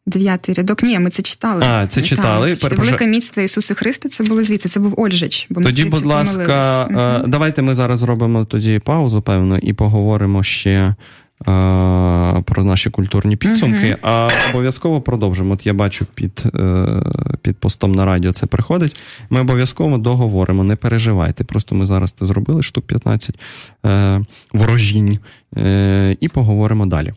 Дев'ятий рядок. Ні, ми це читали. А, це читали. Так, це Перепрошую. Велика міцтва Ісуса Христа, це було звідси. Це був Ольжич. Бо тоді, будь ласка, угу. давайте ми зараз зробимо тоді паузу, певно, і поговоримо ще про наші культурні підсумки. Uh-huh. А обов'язково продовжимо. От я бачу під е, під постом на радіо це приходить. Ми обов'язково договоримо, не переживайте. Просто ми зараз це зробили штук 15 е, ворожінь е, і поговоримо далі.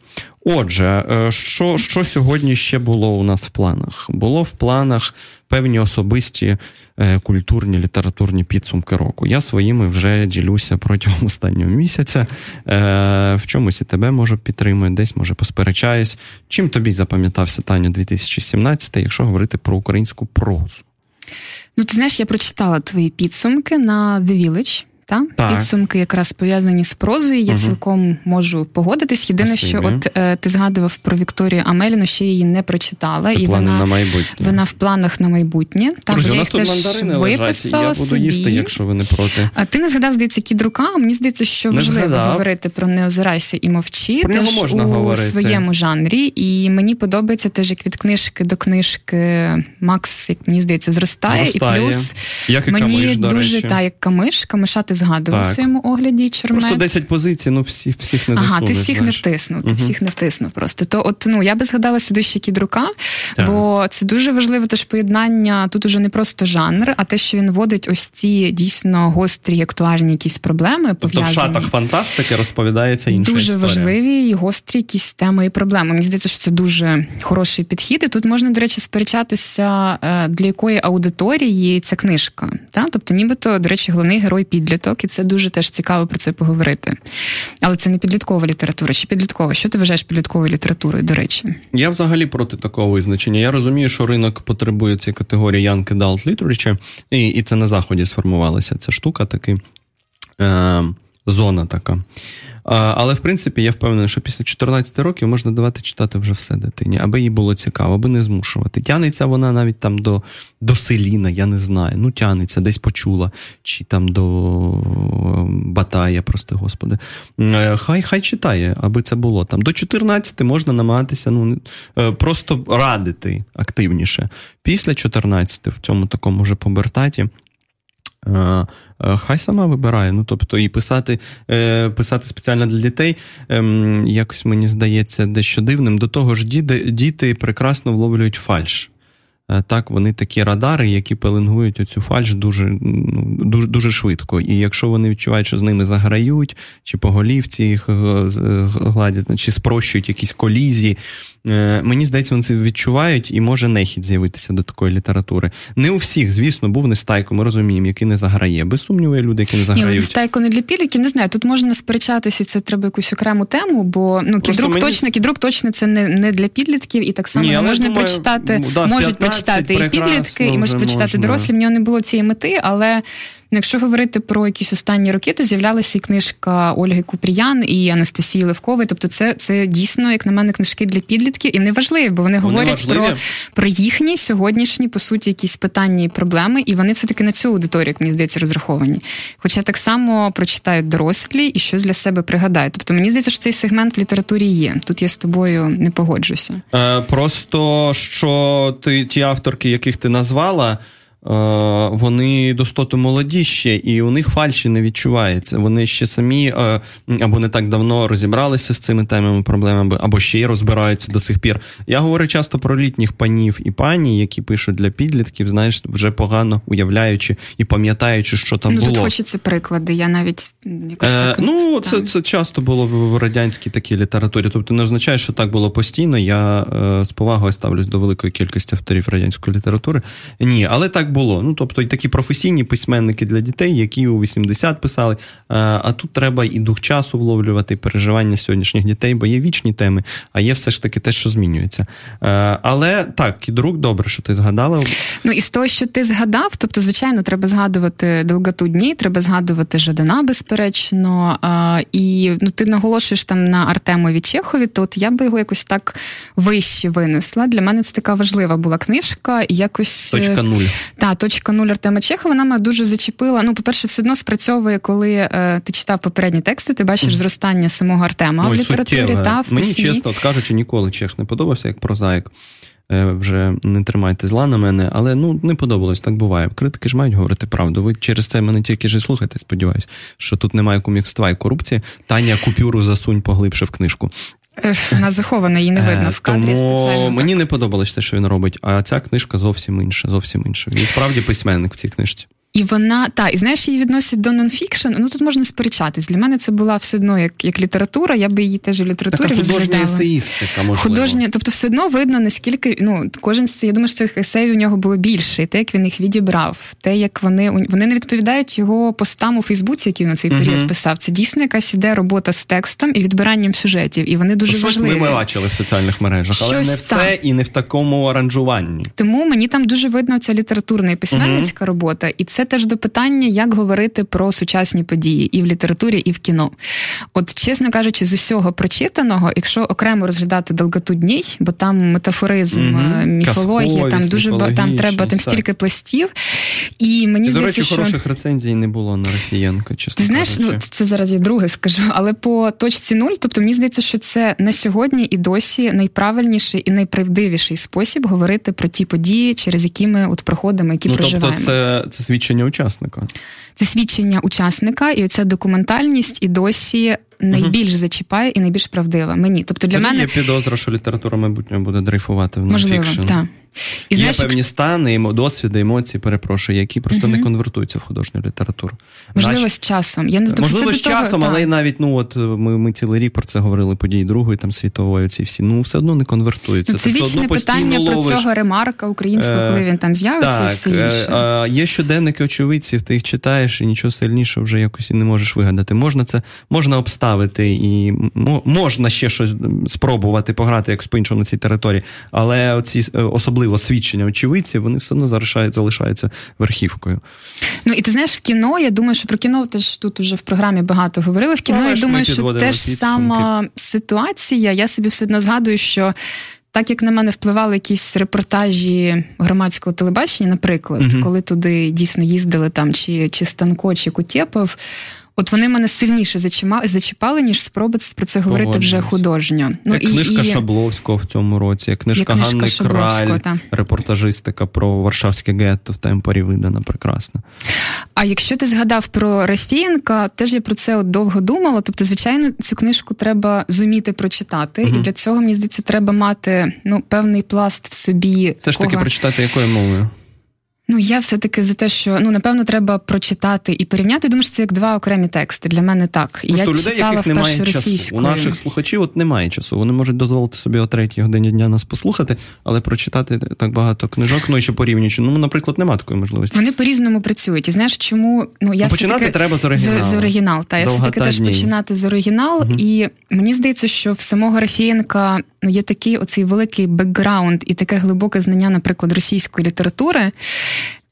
Отже, що, що сьогодні ще було у нас в планах? Було в планах певні особисті е, культурні літературні підсумки року. Я своїми вже ділюся протягом останнього місяця. Е, в чомусь і тебе можу підтримати, десь може посперечаюсь. Чим тобі запам'ятався Таню 2017, якщо говорити про українську прозу? Ну, ти знаєш, я прочитала твої підсумки на The Village та так. підсумки якраз пов'язані з прозою. Я угу. цілком можу погодитись. Єдине, Спасибі. що от е, ти згадував про Вікторію Амеліну, ще її не прочитала, Це і вона на майбутнє. вона в планах на майбутнє. Там Друзі, нас тут мандарини лежать, я буду собі. їсти, якщо ви не проти. А ти не згадав, здається, кідрука. Мені здається, що не важливо згадав. говорити про не озирайся і мовчи про теж можна у говорити. своєму жанрі. І мені подобається теж як від книжки до книжки Макс, як мені здається, зростає. зростає. І плюс як і мені камиш, дуже та як камиш, камиша ти згадував в своєму огляді. Чермет. Просто 10 позицій, ну всіх всіх не засунеш. Ага, ти всіх знаєш. не втиснув. Ти угу. всіх не втиснув просто. То от ну я би згадала сюди ще кідрука, так. бо це дуже важливе теж поєднання. Тут уже не просто жанр, а те, що він вводить ось ці дійсно гострі, актуальні якісь проблеми. Тобто в шатах фантастики розповідається інша дуже історія. важливі і гострі якісь теми і проблеми. Мені здається, що це дуже хороший підхід. І Тут можна, до речі, сперечатися, е, для якої аудиторії ця книжка. Та? Тобто, нібито, до речі, головний герой підліток, і це дуже теж цікаво про це поговорити. Але це не підліткова література, чи підліткова? Що ти вважаєш підлітковою літературою, до речі? Я взагалі проти такого визначення. Я розумію, що ринок потребує цієї категорії Young Adult Literature, і і це на заході сформувалася ця штука, таки е, зона така. Але в принципі я впевнений, що після 14 років можна давати читати вже все дитині, аби їй було цікаво, аби не змушувати. Тянеться вона навіть там до до селіна, я не знаю. Ну, тянеться, десь почула, чи там до Батая, прости господи. Е, хай хай читає, аби це було там. До 14 можна намагатися ну, е, просто радити активніше. Після 14 в цьому такому вже побертаті. Е, хай сама вибирає. Ну, тобто, і писати е, писати спеціально для дітей, ем, якось мені здається, дещо дивним. До того ж, діти прекрасно вловлюють фальш. Е, так, вони такі радари, які пеленгують оцю фальш дуже ну, дуже, дуже швидко. І якщо вони відчувають, що з ними заграють, чи по голівці їх гладять, чи спрощують якісь колізії, е, мені здається, вони це відчувають і може нехід з'явитися до такої літератури. Не у всіх, звісно, був нестайко, ми розуміємо, який не заграє. Без сумніву, є люди, які не заграють. Ні, нестайко не для підлітків, не знаю. Тут можна сперечатися, це треба якусь окрему тему, бо ну кідрук мені... точно, кідрук точно це не не для підлітків, і так само Ні, не можна думаю, прочитати, ну, да, можуть прочитати і підлітки, і можуть почитати дорослі. В нього не було цієї мети, але якщо говорити про якісь останні роки, то з'являлася і книжка Ольги Купріян і Анастасії Левкової. Тобто, це це дійсно, як на мене, книжки для підлітків і не важливі, бо вони, вони говорять про про їхні сьогоднішні, по суті, якісь питання і проблеми, і вони все-таки на цю аудиторію, як мені здається, розраховані. Хоча так само прочитають дорослі і щось для себе пригадають. Тобто мені здається, що цей сегмент в літературі є. Тут я з тобою не погоджуся. Е, Просто що ти ті авторки, яких ти назвала. Е, вони достатньо молоді ще, і у них фальші не відчувається. Вони ще самі е, або не так давно розібралися з цими темами, проблемами, або ще й розбираються до сих пір. Я говорю часто про літніх панів і пані, які пишуть для підлітків, знаєш, вже погано уявляючи і пам'ятаючи, що там ну, було. Тут хочеться приклади. Я навіть якось е, так... Ну, це це часто було в радянській такій літературі. Тобто не означає, що так було постійно. Я е, з повагою ставлюсь до великої кількості авторів радянської літератури. Ні, але так було. Ну тобто, і такі професійні письменники для дітей, які у 80 писали. А тут треба і дух часу вловлювати, і переживання сьогоднішніх дітей, бо є вічні теми, а є все ж таки те, що змінюється. Але так, кідрук, добре, що ти згадала. Ну і з того, що ти згадав, тобто, звичайно, треба згадувати долготу дні, треба згадувати Жадана, безперечно. І ну, ти наголошуєш там на Артемові Чехові, то от я би його якось так вище винесла. Для мене це така важлива була книжка. і якось... Точка нуль. Та, точка нуль Артема Чехова, вона мене дуже зачепила. Ну, по-перше, все одно спрацьовує, коли е, ти читав попередні тексти, ти бачиш зростання самого Артема Ой, в літературі суттєве. та в Мені чесно от кажучи, ніколи Чех не подобався як прозаїк. Е, вже не тримайте зла на мене, але ну не подобалось, так буває. Критики ж мають говорити правду. Ви через це мене тільки ж слухайте, сподіваюсь, що тут немає кумівства і корупції. Таня купюру засунь поглибше в книжку. Вона захована, її не е, видно в кадрі Тому спеціально. Мені так. не подобалось те, що він робить, а ця книжка зовсім інша. Зовсім інша. Він справді письменник в цій книжці. І вона та і знаєш, її відносять до нонфікшн. Ну тут можна сперечатись. Для мене це була все одно як як література. Я би її теж в літературі Така художня есеїстика, можливо. Художня, тобто, все одно видно наскільки ну кожен з цих, я думаю, що цих есеїв у нього було більше, і те, як він їх відібрав, те, як вони вони не відповідають його постам у Фейсбуці, який він на цей період uh писав. Це дійсно якась іде робота з текстом і відбиранням сюжетів. І вони дуже Щось важливі. ми бачили в соціальних мережах, але Щось не в це і не в такому аранжуванні. Тому мені там дуже видно ця літературна і письменницька uh робота, і це теж до питання як говорити про сучасні події і в літературі, і в кіно. От, чесно кажучи, з усього прочитаного, якщо окремо розглядати долготу днів, бо там метафоризм, mm міфологія, там дуже там треба там стільки пластів. І мені і, здається, до речі, що... хороших рецензій не було на Рафієнко. чесно Ти знаєш, ну це зараз я друге скажу, але по точці нуль, тобто мені здається, що це на сьогодні і досі найправильніший і найправдивіший спосіб говорити про ті події, через які ми от проходимо, які ну, проживаємо. Тобто, це це свідчення свідчення учасника. Це свідчення учасника, і оця документальність і досі найбільш угу. зачіпає і найбільш правдива. Мені. Тобто для Тоді мене є підозра, що література майбутнього буде дрейфувати в можливо, так. І Є знаєш, певні стани, досвіди, емоції, перепрошую, які просто uh не конвертуються в художню літературу. Можливо, Нач... з часом. Я не Можливо, з часом, того, але та. навіть ну от ми ми цілий рік про це говорили події Другої там світової. Ці всі ну все одно не конвертуються. Ну, це Ти вічне питання ловиш. про цього ремарка українського, коли він там з'явиться, так, і все інше. Е, є щоденники очевидців, ти їх читаєш і нічого сильнішого вже якось і не можеш вигадати. Можна це можна обставити і можна ще щось спробувати пограти якось по іншому на цій території, але оці е, особливо свідчення очевидців, вони все одно залишаються, верхівкою. Ну і ти знаєш, в кіно, я думаю, що про кіно теж тут уже в програмі багато говорили. В кіно, я думаю, що теж сама ситуація. Я собі все одно згадую, що. Так як на мене впливали якісь репортажі громадського телебачення, наприклад, uh коли туди дійсно їздили там чи чи Станко, чи Кутєпов, От вони мене сильніше зачіпали, ніж спроби про це говорити вже художньо. Ну як і книжка і... Шабловського в цьому році, книжка, книжка Ганни Краль, та. репортажистика про Варшавське гетто в темпорі видана прекрасно. А якщо ти згадав про Рафієнка, теж я про це от довго думала. Тобто, звичайно, цю книжку треба зуміти прочитати, угу. і для цього мені здається, треба мати ну певний пласт в собі. Все ж таки прочитати якою мовою? Ну, я все-таки за те, що ну напевно треба прочитати і порівняти. Думаю, що це як два окремі тексти. Для мене так. Просто я людей, яких немає часу. У наших слухачів от немає часу. Вони можуть дозволити собі о третій годині дня нас послухати, але прочитати так багато книжок. Ну і що порівнюючи. Ну, наприклад, немає такої можливості. Вони по-різному працюють. І знаєш, чому ну я починати треба з оригіналу. З, з оригінал. Та я все таки теж починати з оригінал, угу. і мені здається, що в самого Рафієнка ну є такий оцей великий бекграунд і таке глибоке знання, наприклад, російської літератури.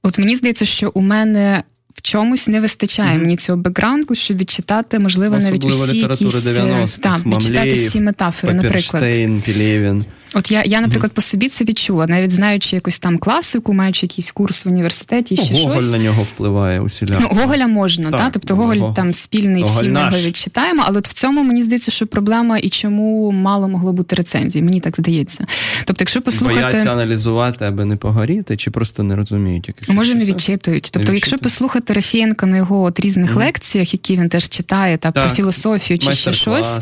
От мені здається, що у мене в чомусь не вистачає mm-hmm. мені цього бекграунду, щоб відчитати, можливо, Особливо навіть усі якісь, 90-х, так, відчитати всі метафори, наприклад. Пілєвін. От я, я, наприклад, mm-hmm. по собі це відчула, навіть знаючи якусь там класику, маючи якийсь курс в університеті, ще Гоголь щось. на нього впливає усіляко. Ну, Гоголя можна, так, та? тобто Гоголь Гоголь. там спільний, Гоголь всі ми його відчитаємо, але от в цьому мені здається, що проблема і чому мало могло бути рецензій, мені так здається. Тобто, якщо послухати... Бояться аналізувати, аби не погоріти, чи просто не розуміють, яких Може, не відчитують. Тобто, не якщо послухати Рафієнка на його от різних mm-hmm. лекціях, які він теж читає, та так. про філософію чи ще щось,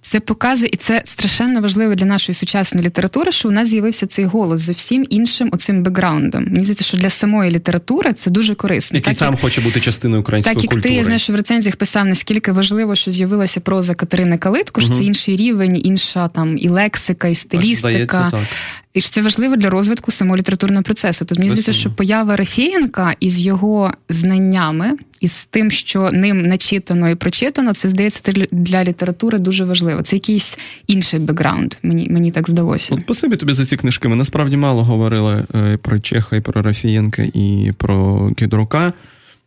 це показує, і це страшенно важливо для нашої сучасної літератури, що у нас з'явився цей голос зовсім іншим оцим бекграундом. Мені здається, що для самої літератури це дуже корисно. Який сам як, хоче бути частиною української так, культури. Так як ти я знаю, в рецензіях писав, наскільки важливо, що з'явилася проза Катерини Калитко, що uh це інший рівень, інша там і лексика, і стилістика. Так, і що це важливо для розвитку самого літературного процесу. Тут мені здається, що поява Рафєєнка із його знаннями і з тим, що ним начитано і прочитано, це здається для літератури дуже важливо. Це якийсь інший бекграунд. Мені мені так здалося. От спасибі тобі за ці книжки. Ми насправді мало говорили е, про Чеха, і про Рафієнка, і про Кідрука.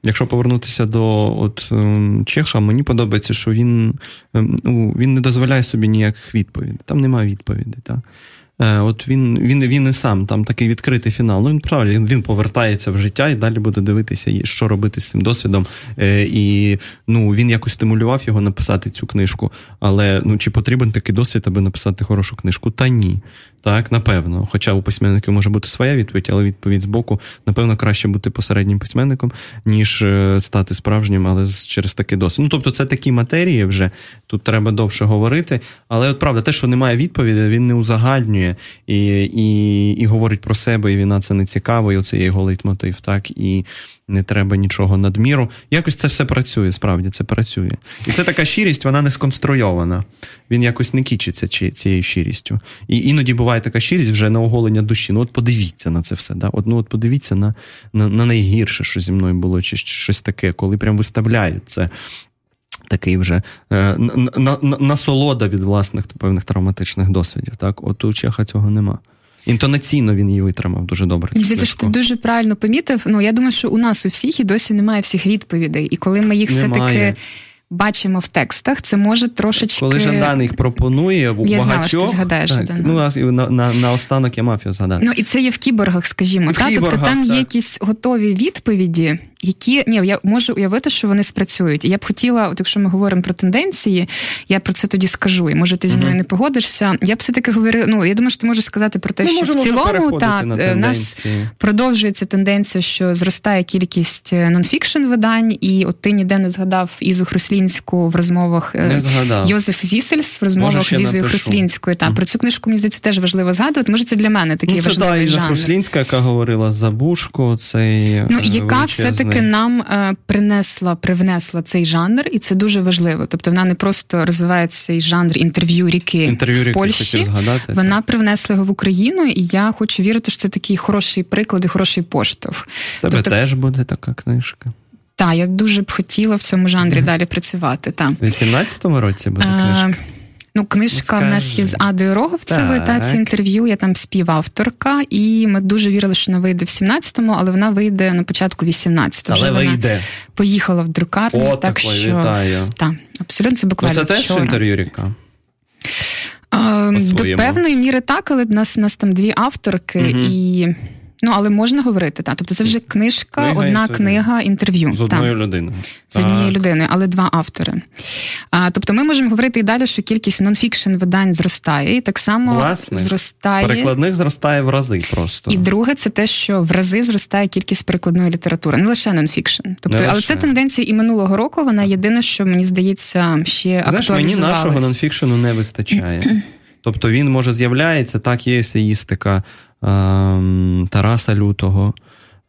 Якщо повернутися до от ем, Чеха, мені подобається, що він ем, ну, він не дозволяє собі ніяких відповідей. Там немає відповідей. Так? Е, от він він, він і сам там такий відкритий фінал. Ну він правильно він, повертається в життя і далі буде дивитися, що робити з цим досвідом. Е, і ну він якось стимулював його написати цю книжку. Але ну чи потрібен такий досвід, аби написати хорошу книжку? Та ні. Так, напевно. Хоча у письменників може бути своя відповідь, але відповідь з боку, напевно, краще бути посереднім письменником, ніж е, стати справжнім, але через такий досвід. Ну, тобто, це такі матерії вже тут треба довше говорити. Але от правда, те, що немає відповіді, він не узагальнює і і, і говорить про себе, і війна це не цікаво, і оце є його лейтмотив, так і не треба нічого надміру. Якось це все працює, справді це працює. І це така щирість, вона не сконструйована. Він якось не кічиться цією щирістю. І іноді буває така щирість вже на оголення душі. Ну, от подивіться на це все. Да? От, ну, от подивіться на, на, на найгірше, що зі мною було, чи щось таке, коли прям виставляють це. Такий вже е, насолода від власних певних травматичних досвідів. Так, от у Чеха цього нема. Інтонаційно він її витримав дуже добре. Здається, що ти дуже правильно помітив. Ну я думаю, що у нас у всіх і досі немає всіх відповідей. І коли ми їх все таки бачимо в текстах, це може трошечки. Коли Жадан їх пропонує, у я багатьох... знала, що ти згадаєш так, Ну, на, на, на останок я мафію згадати. Ну і це є в кіборгах, скажімо. В та? кіборгах, тобто там так. є якісь готові відповіді, які ні, я можу уявити, що вони спрацюють. І я б хотіла, от якщо ми говоримо про тенденції, я про це тоді скажу. І може ти зі мною mm-hmm. не погодишся. Я б все таки говорила. Ну я думаю, що ти можеш сказати про те, ми що в цілому та в нас продовжується тенденція, що зростає кількість нонфікшн видань, і от ти ніде не згадав Ізу Хруслінську в розмовах не згадав. Йозеф Зісельс в розмовах з Ізою Хруслінською. Та mm-hmm. про цю книжку мені здається теж важливо згадувати. Може, це для мене такий ну, це важливий та, Іза жанр. Хруслінська, яка говорила за Бушко, цей ну яка все таки нам е, принесла, привнесла цей жанр, і це дуже важливо. Тобто вона не просто розвиває цей жанр інтерв'ю ріки інтерв'ю в Польщі. Згадати, вона так. привнесла його в Україну, і я хочу вірити, що це такий хороший приклад і хороший поштовх. Тебе тобто, теж буде така книжка. Так, я дуже б хотіла в цьому жанрі далі працювати. У 18-му році буде е, книжка? Ну, книжка в нас є з Адою Роговцевою, та ці інтерв'ю. Я там співавторка, і ми дуже вірили, що вона вийде в 17-му, але вона вийде на початку 18-го. Але вийде. поїхала в друкарню. О, так що вітаю. Так, абсолютно це буквально. Ну, Це теж інтерв'ю ріка. До певної міри так, але в нас, у нас там дві авторки, угу. і Ну, але можна говорити, так. Тобто це вже книжка, книга одна інтерв'ю. книга інтерв'ю. З одною людиною. З однією людиною, але два автори. А, Тобто ми можемо говорити і далі, що кількість нонфікшн видань зростає, і так само Власне, зростає. Перекладних зростає в рази просто. І друге, це те, що в рази зростає кількість перекладної літератури, не лише нонфікшн. Тобто, не але лише. це тенденція і минулого року. Вона єдине, що мені здається, ще Знаєш, мені нашого нонфікшену не вистачає. Тобто він може з'являється, так, є есеїстика Тараса Лютого.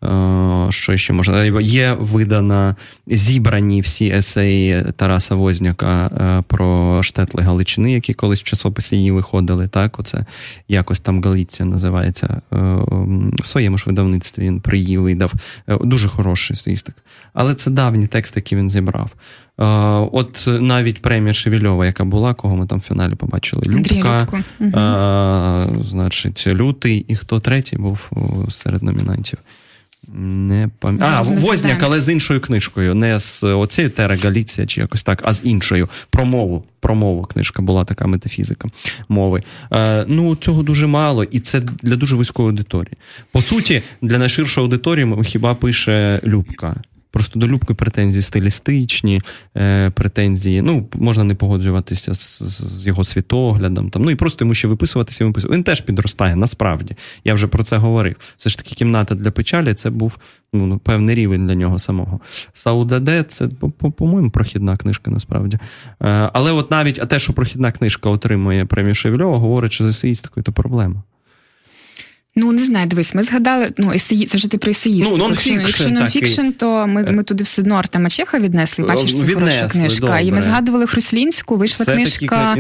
Е, що ще можна? Є видана зібрані всі есеї Тараса Возняка е, про штетли Галичини, які колись в часописі її виходили. Так, оце якось там Галиція називається. Е, в своєму ж видавництві він при її видав. Дуже хороший есеїстик. Але це давні тексти, які він зібрав. От навіть премія Шевільова, яка була, кого ми там в фіналі побачили. Любка, а, значить, Лютий, і хто третій був серед номінантів. Не пам... А, Возняк, але з іншою книжкою. Не з оцією Тера Галіція чи якось так, а з іншою. Про мову. Про мову книжка була така метафізика мови. Е, Ну, цього дуже мало, і це для дуже вузької аудиторії. По суті, для найширшої аудиторії хіба пише Любка. Просто до Любки претензії стилістичні, е, претензії. Ну, можна не погоджуватися з, з його світоглядом. Там, Ну і просто йому ще виписуватися і виписувати. Він теж підростає, насправді. Я вже про це говорив. Все ж таки, кімната для печалі це був ну, ну певний рівень для нього самого. Саудаде це, по-моєму, прохідна книжка, насправді. Е, але от навіть те, що прохідна книжка отримує премію Шевельова, говорить, що з есеїстикою то проблема. Ну, не знаю, дивись, ми згадали, ну, есеї, це вже ти про есеїстику. Ну, нон-фікшн, Якщо нонфікшн, то ми ми туди все одно Артема Чеха віднесли, бачиш, це Віднесли, хороша книжка. Добре. І ми згадували Хруслінську, вийшла Все книжка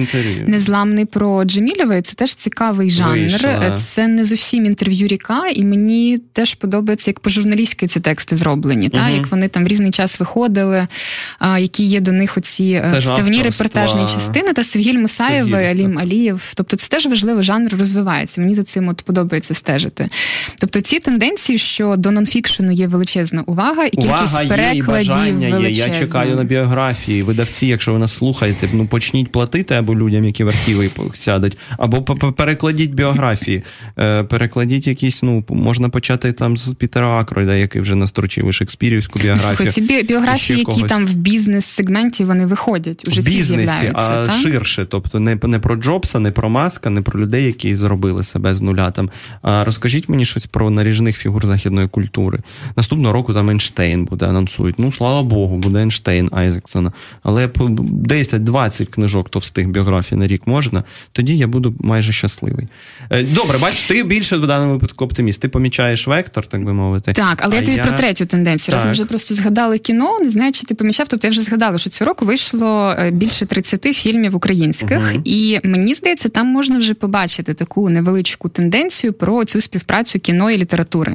Незламний про Джемілєва, це теж цікавий жанр. Вийшла. Це не зовсім інтерв'ю ріка, і мені теж подобається, як по-журналістськи ці тексти зроблені, угу. та, як вони там в різний час виходили, а, які є до них оці е, вставні репортажні частини, та Севгіль Мусаєв, Алім Алієв. Тобто це теж важливо, жанр розвивається. Мені за цим от подобається стежити. Тобто ці тенденції, що до нонфікшену є величезна увага, і увага кількість є, перекладів і величезна. Є. Я чекаю на біографії. Видавці, якщо ви нас слухаєте, ну почніть платити або людям, які в архіви сядуть, або перекладіть біографії. Е, перекладіть якісь, ну можна почати там з Пітера Акройда, який вже настрочив Шекспірівську біографію. Ці біографії, які там в бізнес-сегменті вони виходять, уже в бізнесі, а та? ширше. Тобто не не про Джобса, не про Маска, не про людей, які зробили себе з нуля. Там а розкажіть мені щось про наріжних фігур західної культури. Наступного року там Ейнштейн буде анонсують. Ну, слава Богу, буде Ейнштейн Айзексона. Але 10-20 книжок товстих біографій на рік можна, тоді я буду майже щасливий. Е, добре, бач, ти більше в даному випадку оптиміст. Ти помічаєш вектор, так би мовити. Так, але а я тобі я... про третю тенденцію. Так. Раз ми вже просто згадали кіно, не знаю, чи ти помічав. Тобто я вже згадала, що цього року вийшло е, більше 30 фільмів українських, угу. і мені здається, там можна вже побачити таку невеличку тенденцію про цю співпрацю кіно і літератури.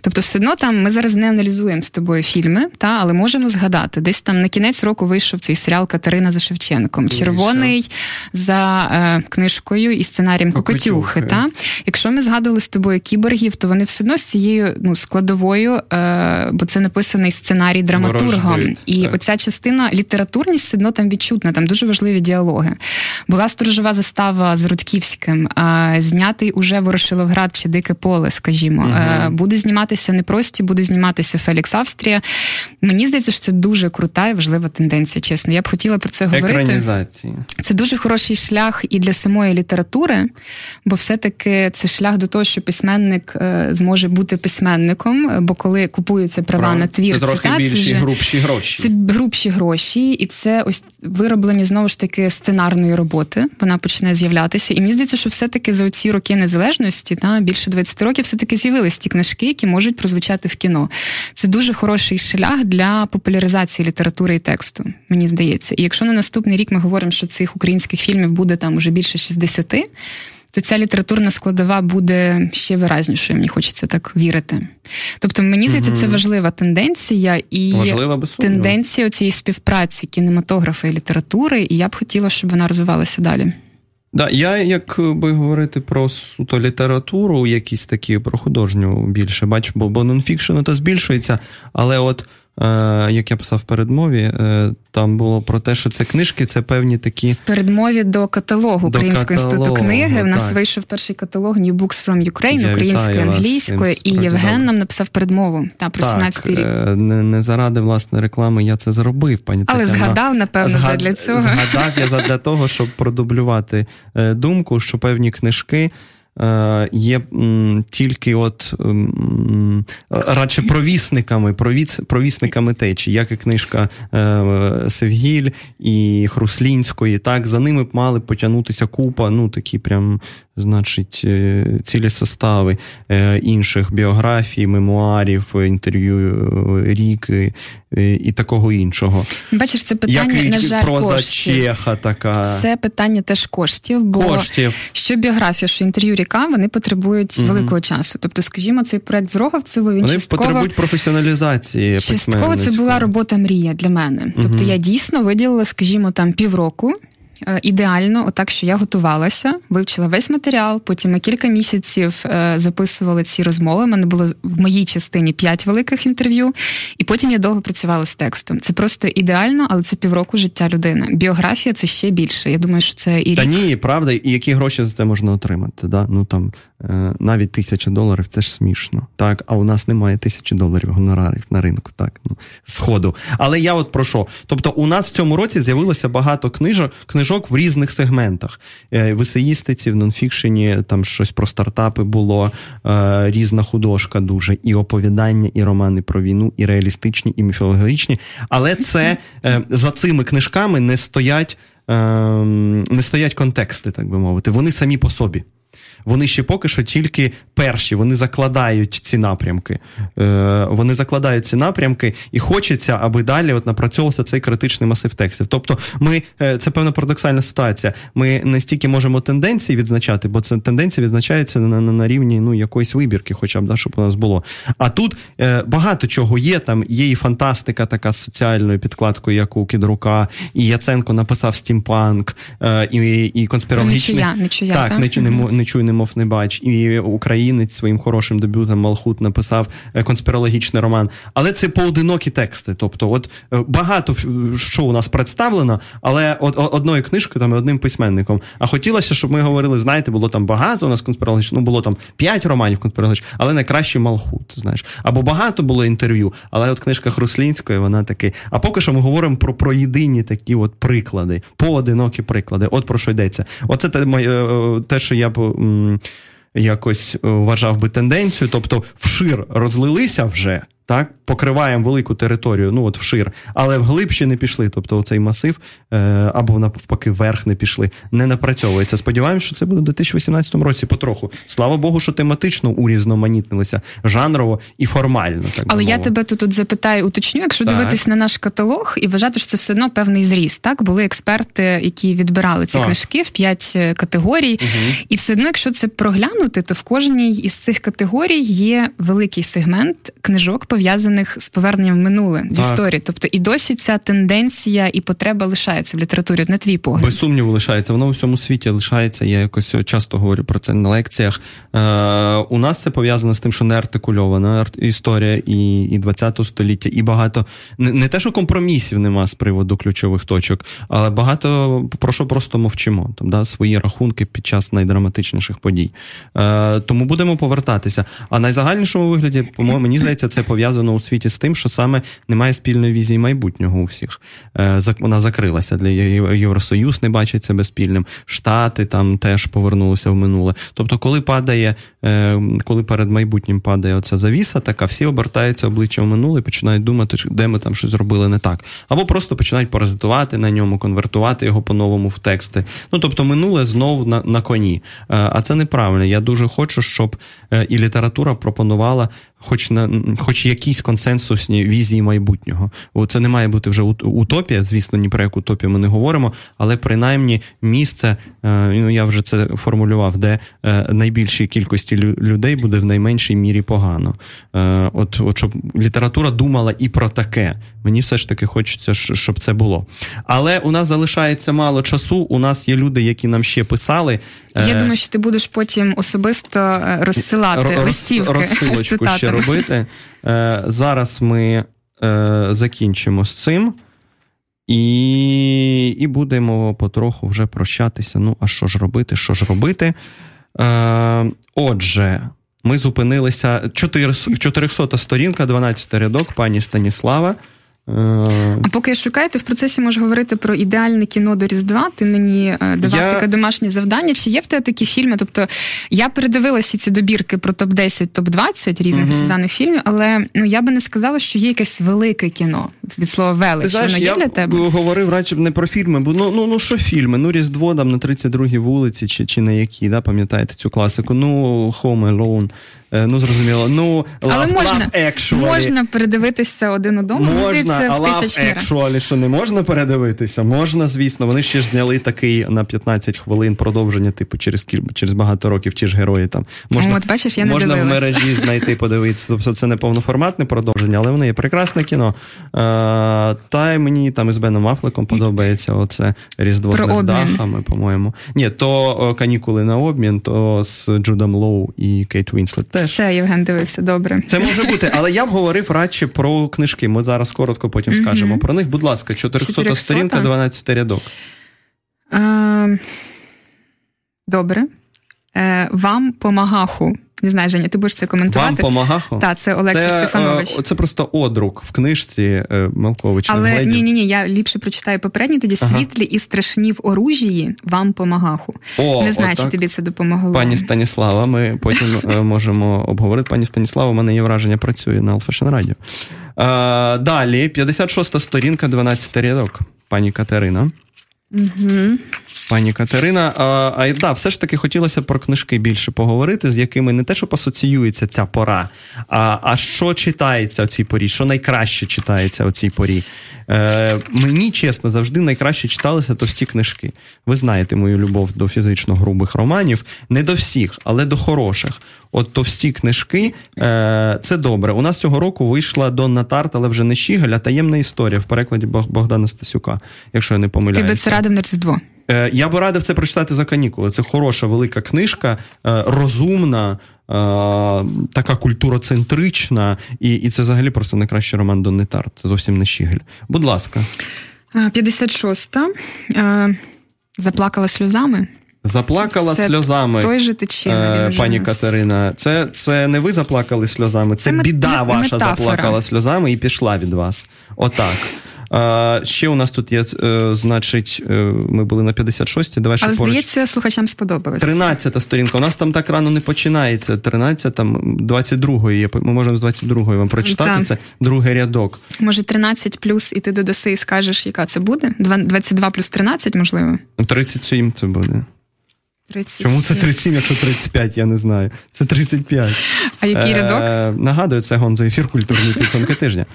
Тобто, все одно там ми зараз не аналізуємо з тобою фільми, та але можемо згадати. Десь там на кінець року вийшов цей серіал Катерина за Шевченком, червоний за е, книжкою і сценарієм Кокотюхи. Та якщо ми згадували з тобою кіборгів, то вони все одно з цією ну складовою, е, бо це написаний сценарій драматургом. Ворожбит, і так. оця частина літературність все одно там відчутна, там дуже важливі діалоги. Була сторожова застава з Рудківським, е, знятий уже Ворошиловград Виноград чи Дике поле, скажімо. Угу. Буде зніматися не прості, буде зніматися Фелікс Австрія. Мені здається, що це дуже крута і важлива тенденція. Чесно, я б хотіла про це говорити. Екранізації. Це дуже хороший шлях і для самої літератури, бо все-таки це шлях до того, що письменник е, зможе бути письменником. Бо коли купуються права Правильно. на твір, це трохи більші вже, грубші гроші. Це грубші гроші, і це ось вироблені знову ж таки сценарної роботи. Вона почне з'являтися. І мені здається, що все-таки за ці роки незалежності, та більше 20 років, все таки з'явились ті книжки, які можуть прозвучати в кіно. Це дуже хороший шлях для популяризації літератури і тексту. Мені здається. І якщо на наступний рік ми говоримо, що цих українських фільмів буде там уже більше 60, то ця літературна складова буде ще виразнішою. Мені хочеться так вірити. Тобто, мені здається, це важлива тенденція і важлива, тенденція цієї співпраці кінематографа і літератури, і я б хотіла, щоб вона розвивалася далі. Да, я, як би говорити про суто літературу, якісь такі про художню більше бачу, бо, бо нонфікшн то збільшується, але от як я писав в передмові, е, там було про те, що це книжки, це певні такі. В передмові до каталогу Українського інституту книги. В нас вийшов перший каталог New Books from Ukraine українською англійською, і Євген нам написав передмову та про 17 рік. Е, не не заради власної реклами я це зробив, пані Але Тетяна. згадав, напевно, Згад... для цього. Згадав я для того, щоб продублювати думку, що певні книжки. Е, є тільки от радше провісниками, провісниками течі, як і книжка е, Севгіль і Хруслінської. Так, за ними мали потягнутися купа, ну такі прям значить, е, цілі состави е, інших біографій, мемуарів, інтерв'ю е, ріки і такого іншого. Бачиш, це питання Як на жаль, проза коштів. Чеха така. Це питання теж коштів, бо коштів. що біографія, що інтерв'ю ріка, вони потребують угу. великого часу. Тобто, скажімо, цей проект з Роговцево, він вони частково... потребують професіоналізації. Частково це була робота мрія для мене. Тобто угу. я дійсно виділила, скажімо, там півроку. Е, ідеально, отак, що я готувалася, вивчила весь матеріал. Потім ми кілька місяців е, записували ці розмови. У мене було в моїй частині п'ять великих інтерв'ю, і потім я довго працювала з текстом. Це просто ідеально, але це півроку життя людини. Біографія це ще більше. Я думаю, що це і рік. Та ні, правда, і які гроші за це можна отримати? Да? Ну там навіть тисяча доларів це ж смішно. Так, а у нас немає тисячі доларів гонорарів на ринку, так ну сходу. Але я от про що? Тобто, у нас в цьому році з'явилося багато книжок книжок в різних сегментах. Е, в есеїстиці, в нонфікшені там щось про стартапи було, е, різна художка дуже, і оповідання, і романи про війну, і реалістичні, і міфологічні. Але це е, за цими книжками не стоять. Ем, не стоять контексти, так би мовити, вони самі по собі вони ще поки що тільки перші, вони закладають ці напрямки. Е, Вони закладають ці напрямки, і хочеться, аби далі от напрацьовувався цей критичний масив текстів. Тобто, ми е, це певна парадоксальна ситуація. Ми не стільки можемо тенденції відзначати, бо це тенденція відзначається на на, на рівні ну, якоїсь вибірки, хоча б да, щоб у нас було. А тут е, багато чого є. Там є і фантастика, така з соціальною підкладкою, як у Кідрука, і Яценко написав стімпанк, е, і і конспірологічний... Нічуя, нічуя, так, не, не, не, не немов не бач, і українець своїм хорошим дебютом Малхут написав е, конспірологічний роман. Але це поодинокі тексти. Тобто, от е, багато що у нас представлено, але от одною книжкою там одним письменником. А хотілося, щоб ми говорили, знаєте, було там багато у нас конспірологічних, ну було там п'ять романів конспірологічних, але найкраще Малхут. Знаєш, або багато було інтерв'ю, але от книжка Хруслінської, вона таки. А поки що ми говоримо про про єдині такі от приклади, поодинокі приклади. От про що йдеться. Оце те, е, те що я якось е, вважав би тенденцію, тобто вшир розлилися вже так, покриваємо велику територію, ну от вшир, але вглиб ще не пішли. Тобто цей масив е, або навпаки вверх не пішли, не напрацьовується. Сподіваємось, що це буде у 2018 році потроху. Слава Богу, що тематично урізноманітнилися жанрово і формально. Так Але я тебе тут от запитаю, уточню, якщо так. дивитись на наш каталог і вважати, що це все одно певний зріст. Так були експерти, які відбирали ці так. книжки в п'ять е, категорій, угу. і все одно, якщо це проглянути, то в кожній із цих категорій є великий сегмент книжок пов'язаних з поверненням в минуле з історії. Тобто і досі ця тенденція і потреба лишається в літературі. На твій погляд. Без сумніву лишається. Воно у всьому світі лишається. Я якось часто говорю про це на лекціях. Е, У нас це пов'язано з тим, що не артикульована історія і і 20 століття, і багато не, не те, що компромісів нема з приводу ключових точок, але багато про що просто мовчимо. Там да свої рахунки під час найдраматичніших подій. Е, Тому будемо повертатися. А найзагальнішому вигляді, по-моєму, мені здається, це пов'язано у світі з тим, що саме немає спільної візії майбутнього у всіх. Е, Вона закрилася для Євросоюз, не бачить себе спільним. Штати там теж повернулися в минуле. Тобто, коли падає, е, коли перед майбутнім падає оця завіса, така всі обертаються обличчям в минуле починають думати, де ми там щось зробили не так. Або просто починають паразитувати на ньому, конвертувати його по-новому в тексти. Ну тобто, минуле знову на, на коні. Е, а це неправильно. Я дуже хочу, щоб і література пропонувала хоч на хоч якісь консенсусні візії майбутнього. Це не має бути вже утопія, звісно, ні про яку утопію ми не говоримо, але принаймні місце, е, ну я вже це формулював, де е, найбільшій кількості людей буде в найменшій мірі погано. Е, от, от щоб література думала і про таке. Мені все ж таки хочеться, щоб це було. Але у нас залишається мало часу. У нас є люди, які нам ще писали. Я думаю, що ти будеш потім особисто розсилати Роз, листівки розсилочку ще робити. Е, Зараз ми е, закінчимо з цим. І і будемо потроху вже прощатися. Ну, а що ж робити? Що ж робити? Е, Отже, ми зупинилися 400 сторінка, 12 рядок, пані Станіслава. А поки шукаєте, в процесі можу говорити про ідеальне кіно до Різдва. Ти мені е, давав я... таке домашнє завдання. Чи є в тебе такі фільми? Тобто я передивилася ці добірки про топ-10, топ-20 різних угу. різдвяних фільмів, але ну я би не сказала, що є якесь велике кіно від слова велич. Ти знаєш, Воно є я для тебе? говорив радше не про фільми, бо ну ну ну що фільми? Ну Різдво там на 32-й вулиці, чи чи на які, да, пам'ятаєте цю класику? Ну Home Alone. Е, ну зрозуміло. Ну Але love, можна love actually. можна передивитися один одному. Можна, а Love Actually, що не можна передивитися? Можна, звісно. Вони ще ж зняли такий на 15 хвилин продовження, типу, через через багато років ті ж герої там. Можна От, бачиш, я не можна в мережі знайти, подивитися. Тобто це не повноформатне продовження, але воно є прекрасне кіно. А, Та й мені там із Беном Афлеком подобається оце Різдво Про з невдахами, по-моєму. Ні, то канікули на обмін, то з Джудом Лоу і Кейт Вінслет теж. Все, Євген дивився добре. Це може бути, але я б говорив радше про книжки. Ми зараз коротко потім mm-hmm. скажемо про них. Будь ласка, 400 400 сторінка, 12 рядок. Е, добре. Е, Вам по Магаху. Не знаю, Женя, ти будеш це коментувати. Вам помагахо? Так, це Олексій це, Стефанович. Це просто одрук в книжці е, Малковича. Але ні, ні, ні, я ліпше прочитаю попередній, тоді ага. світлі і страшні в оружії вам помагаху. О, Не знаю, чи тобі це допомогло. Пані Станіслава, ми потім е, можемо обговорити. Пані Станіслава, у мене є враження, працює на Алфашен Радіо. Е, далі, 56 сторінка, 12 рядок. Пані Катерина. Угу. Пані Катерина, а, а да, все ж таки хотілося про книжки більше поговорити, з якими не те, що асоціюється ця пора, а а що читається у цій порі, що найкраще читається у цій порі. Е, Мені чесно, завжди найкраще читалися товсті книжки. Ви знаєте мою любов до фізично грубих романів, не до всіх, але до хороших. От товсті книжки е, це добре. У нас цього року вийшла Донна Тарт, але вже не Щігаль, а таємна історія в перекладі Богдана Стасюка, якщо я не помиляюся. Ти би це радив на Різдво. Е, я би радив це прочитати за канікули. Це хороша велика книжка, е, розумна, е, така культуроцентрична, і і це взагалі просто найкращий роман Донни Тарт. Це зовсім не Щігель. Будь ласка. 56-та. Заплакала сльозами. Заплакала це сльозами той же тече, пані Катерина. Це це не ви заплакали сльозами, це, це біда ваша метафора. заплакала сльозами і пішла від вас. Отак. А, Ще у нас тут є, е, значить, е, ми були на 56-й. Давай ще Але, поруч. здається, слухачам сподобалось. 13-та сторінка. У нас там так рано не починається. 13 там 22-ї є. Ми можемо з 22-ї вам прочитати. Так. Це другий рядок. Може, 13 плюс, і ти додаси і скажеш, яка це буде? 22 плюс 13, можливо? 37 це буде. 37. Чому це 37, якщо 35, я не знаю. Це 35. А який рядок? Е, Нагадую, це гонзо ефір культурної підсумки тижня.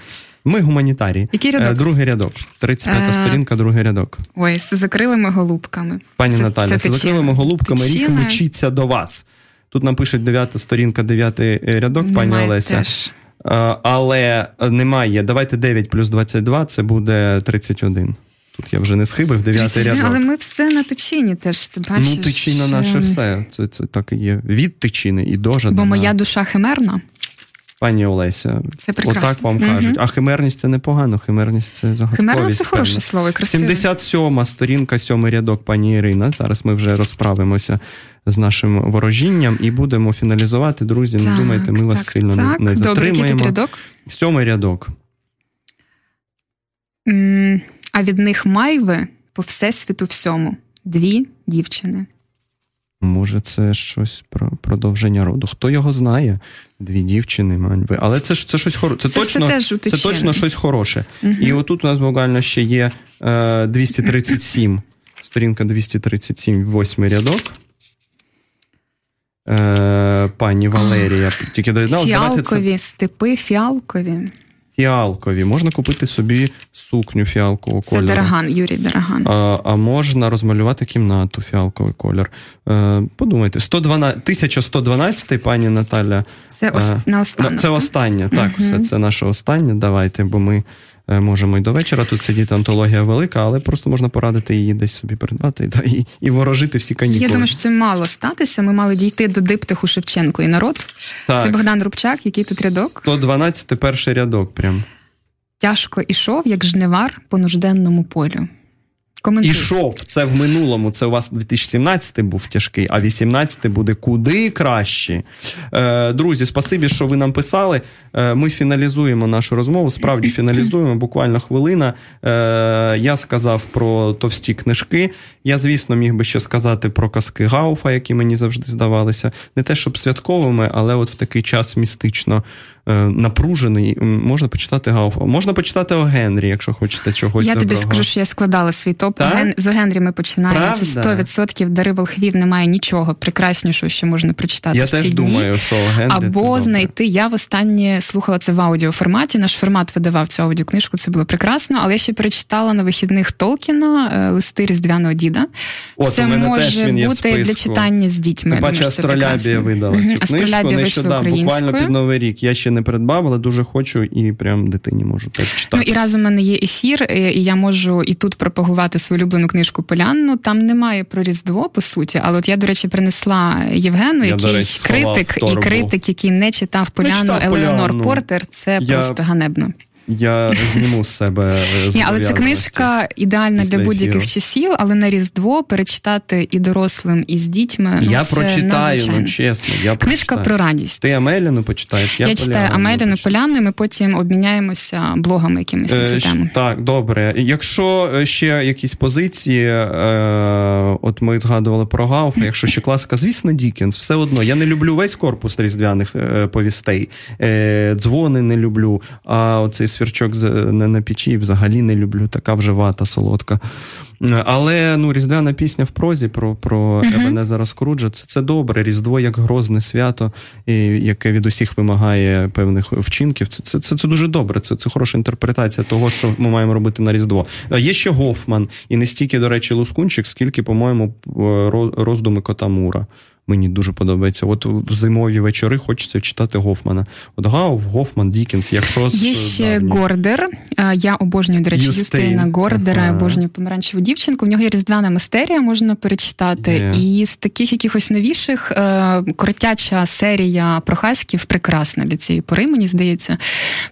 Ми гуманітарії. Який рядок? Е, другий рядок. 35 сторінка, другий рядок. Ой, з закрилими голубками. Пані Наталя, з закрилими голубками рік мчиться до вас. Тут нам пишуть 9 сторінка, 9 рядок, Немає пані Олеся. Теж. але немає. Давайте 9 плюс 22, це буде 31. Тут я вже не схибив, дев'ятий рядок. Але ми все на тичині теж, ти бачиш. Ну, тичина наше все. Це це так і є. Від тичини і до Жадана. Бо моя душа химерна. Пані Олеся, це прекрасно. отак вам угу. кажуть. А химерність це непогано, химерність це загадковість. Химерна це хороше слово, красиве. 77-ма сторінка, сьомий рядок, пані Ірина. Зараз ми вже розправимося з нашим ворожінням і будемо фіналізувати. Друзі, так, не думайте, ми так, вас сильно так. не, не Добре, затримаємо. Який тут рядок? Сьомий рядок. Mm, а від них майви по всесвіту всьому. Дві дівчини. Може, це щось про продовження роду. Хто його знає? Дві дівчини, маньви. Але це ж це щось хороше. Це, це, точно це точно щось хороше. Угу. І отут у нас буквально ще є е, 237, сторінка 237, восьмий рядок. Е, Пані Валерія. Тільки доєдналась. Фіалкові це... степи, фіалкові. Фіалкові. Можна купити собі сукню фіалкового кольору. Це Дороган, Юрій Дороган. А а можна розмалювати кімнату фіалковий колір. Е, Подумайте, 112, 1112, пані Наталя. Це ос, е, на останок, Це останнє, так, угу. все це наше останнє. Давайте, бо ми можемо і до вечора тут сидіти, антологія велика, але просто можна порадити її десь собі придбати та, і і ворожити всі канікули. Я думаю, що це мало статися. Ми мали дійти до диптиху Шевченко і народ. Так. Це Богдан Рубчак, який тут рядок. 112 перший рядок прям. Тяжко ішов, як жнивар по нужденному полю. Ішов. Це в минулому. Це у вас 2017 був тяжкий, а 18 буде куди краще. Е, Друзі, спасибі, що ви нам писали. Е, Ми фіналізуємо нашу розмову. Справді фіналізуємо. Буквально хвилина. Е, Я сказав про товсті книжки. Я, звісно, міг би ще сказати про казки Гауфа, які мені завжди здавалися. Не те, щоб святковими, але от в такий час містично напружений. Можна почитати Гауфа. Можна почитати о Генрі, якщо хочете чогось. Я доброго. тобі скажу, що я складала свій топ. Так? З Генрі ми починаємо. Правда? Це 100% дари волхвів немає нічого прекраснішого, що можна прочитати. Я в ці теж дні. думаю, що Генрі або це знайти. Я востаннє слухала це в аудіоформаті. Наш формат видавав цю аудіокнижку. Це було прекрасно. Але я ще перечитала на вихідних Толкіна листи Різдвяного діда. От, це може теж він є бути для читання з дітьми. Бачиш, Астролябія видала цю книжку. Нещодавно, буквально під новий рік. Я ще не придбав, але дуже хочу і прям дитині можу теж читати. Ну і разом в мене є ефір, і я можу і тут пропагувати свою улюблену книжку Полянну. Там немає про Різдво, по суті. Але от я, до речі, принесла Євгену, я, який речі, критик, і критик, який не читав Поляну Елеонор Портер. Це я... просто ганебно. Я зніму з себе Ні, але це книжка ідеальна для будь-яких ефіру. часів, але на Різдво перечитати і дорослим, і з дітьми. Ну, я це прочитаю, ну чесно. Я Книжка прочитаю. про радість. Ти Амеліну почитаєш? Я, я читаю Амеліну Поляну, і ми потім обміняємося блогами якимись на цю е, тему. Так, добре. Якщо ще якісь позиції, е, от ми згадували про Гауфа, якщо ще класика, звісно, Дікенс, все одно. Я не люблю весь корпус різдвяних е, повістей. Е, дзвони не люблю, а оцей свірчок на печі взагалі не люблю, така вже вата солодка. Але ну, різдвяна пісня в прозі про про. Ебенезера Скруджа це, це добре. Різдво як грозне свято, і, яке від усіх вимагає певних вчинків. Це це, це, це дуже добре. Це це хороша інтерпретація того, що ми маємо робити на Різдво. Є ще Гофман, і не стільки, до речі, Лускунчик, скільки, по-моєму, роздуми кота Мура. Мені дуже подобається. От в зимові вечори хочеться читати Гофмана. От Гауф, Гофман, Дікенс. Якщо є ще давні. Гордер. Я обожнюю, до речі, Юстейн. Юстейна Гордера, ага. обожнюю помаранчеву дівчинку. В нього є різдвяна мистерія, можна перечитати. Yeah. І з таких якихось новіших коротяча серія Прохаськів прекрасна для цієї пори, мені здається.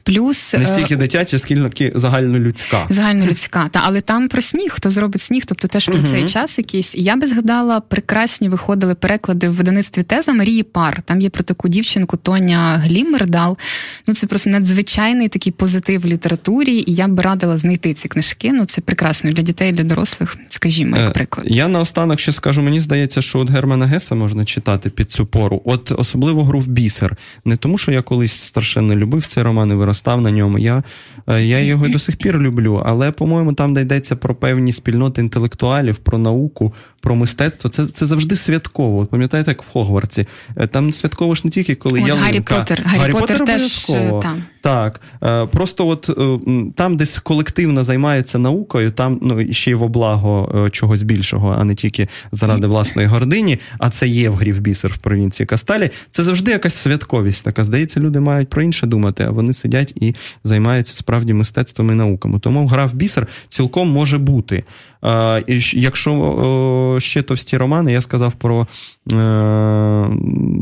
Плюс не стільки дитяча, скільки загальнолюдська. Загальнолюдська, та але там про сніг, хто зробить сніг, тобто теж про uh-huh. цей час якийсь. Я би згадала, прекрасні виходили переклади в видаництві Теза Марії Пар. Там є про таку дівчинку Тоня Глімердал. Ну це просто надзвичайний такий позитив в літературі, і я б радила знайти ці книжки. Ну це прекрасно для дітей, для дорослих, скажімо, як приклад. Я наостанок ще скажу, мені здається, що от Германа Геса можна читати під цю пору. От особливо гру в бісер. Не тому, що я колись страшенно любив цей роман і виростав на ньому. Я я його і до сих пір люблю, але, по-моєму, там де йдеться про певні спільноти інтелектуалів, про науку, про мистецтво. Це це завжди святково. От пам'ятаєте, пам'ятаєте, як в Хогвартсі. Е, там святково ж не тільки коли От, ялинка. Гаррі Поттер. Гаррі, Гаррі Поттер, Поттер теж там. Так. Просто от там десь колективно займається наукою, там ну, ще й в облаго чогось більшого, а не тільки заради власної гордині, а це є в грі в бісер в провінції Касталі. Це завжди якась святковість така. Здається, люди мають про інше думати, а вони сидять і займаються справді мистецтвом і науками. Тому гра в бісер цілком може бути. Якщо ще товсті романи, я сказав про е,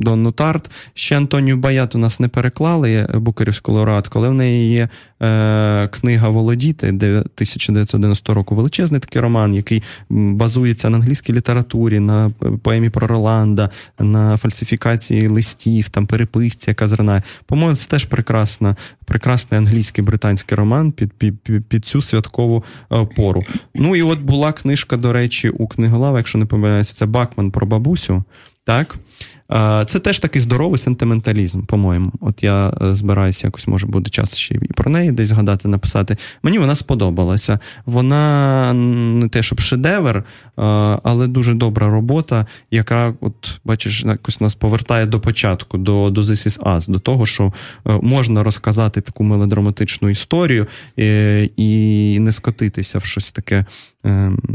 Донну Тарт, ще Антонію Баят у нас не переклали Букерівську лауреатку, але в неї є е, книга Володіти 1990 року. Величезний такий роман, який базується на англійській літературі, на поемі про Роланда, на фальсифікації листів, там переписці, яка зринає. По-моєму, це теж прекрасна, прекрасний англійський британський роман під, під, під цю святкову е, пору. Ну і от була книжка, до речі, у книголава, якщо не помиляюся, це Бакман про бабусю. Так? Це теж такий здоровий сентименталізм, по-моєму. От я е, збираюся якось, може, буде час ще і про неї десь згадати, написати. Мені вона сподобалася. Вона не те, щоб шедевр, але дуже добра робота, яка, от, бачиш, якось нас повертає до початку, до до This is Us, до того, що е, можна розказати таку мелодраматичну історію е, і не скотитися в щось таке,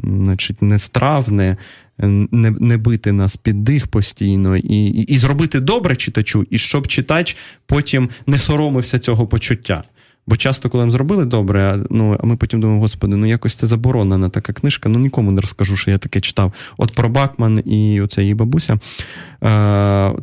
значить, нестравне не не бити нас під дих постійно, і, і, і зробити добре читачу, і щоб читач потім не соромився цього почуття. Бо часто, коли нам зробили добре, ну а ми потім думаємо, господи, ну якось це заборонена така книжка, ну нікому не розкажу, що я таке читав. От про Бакман і оця її бабуся.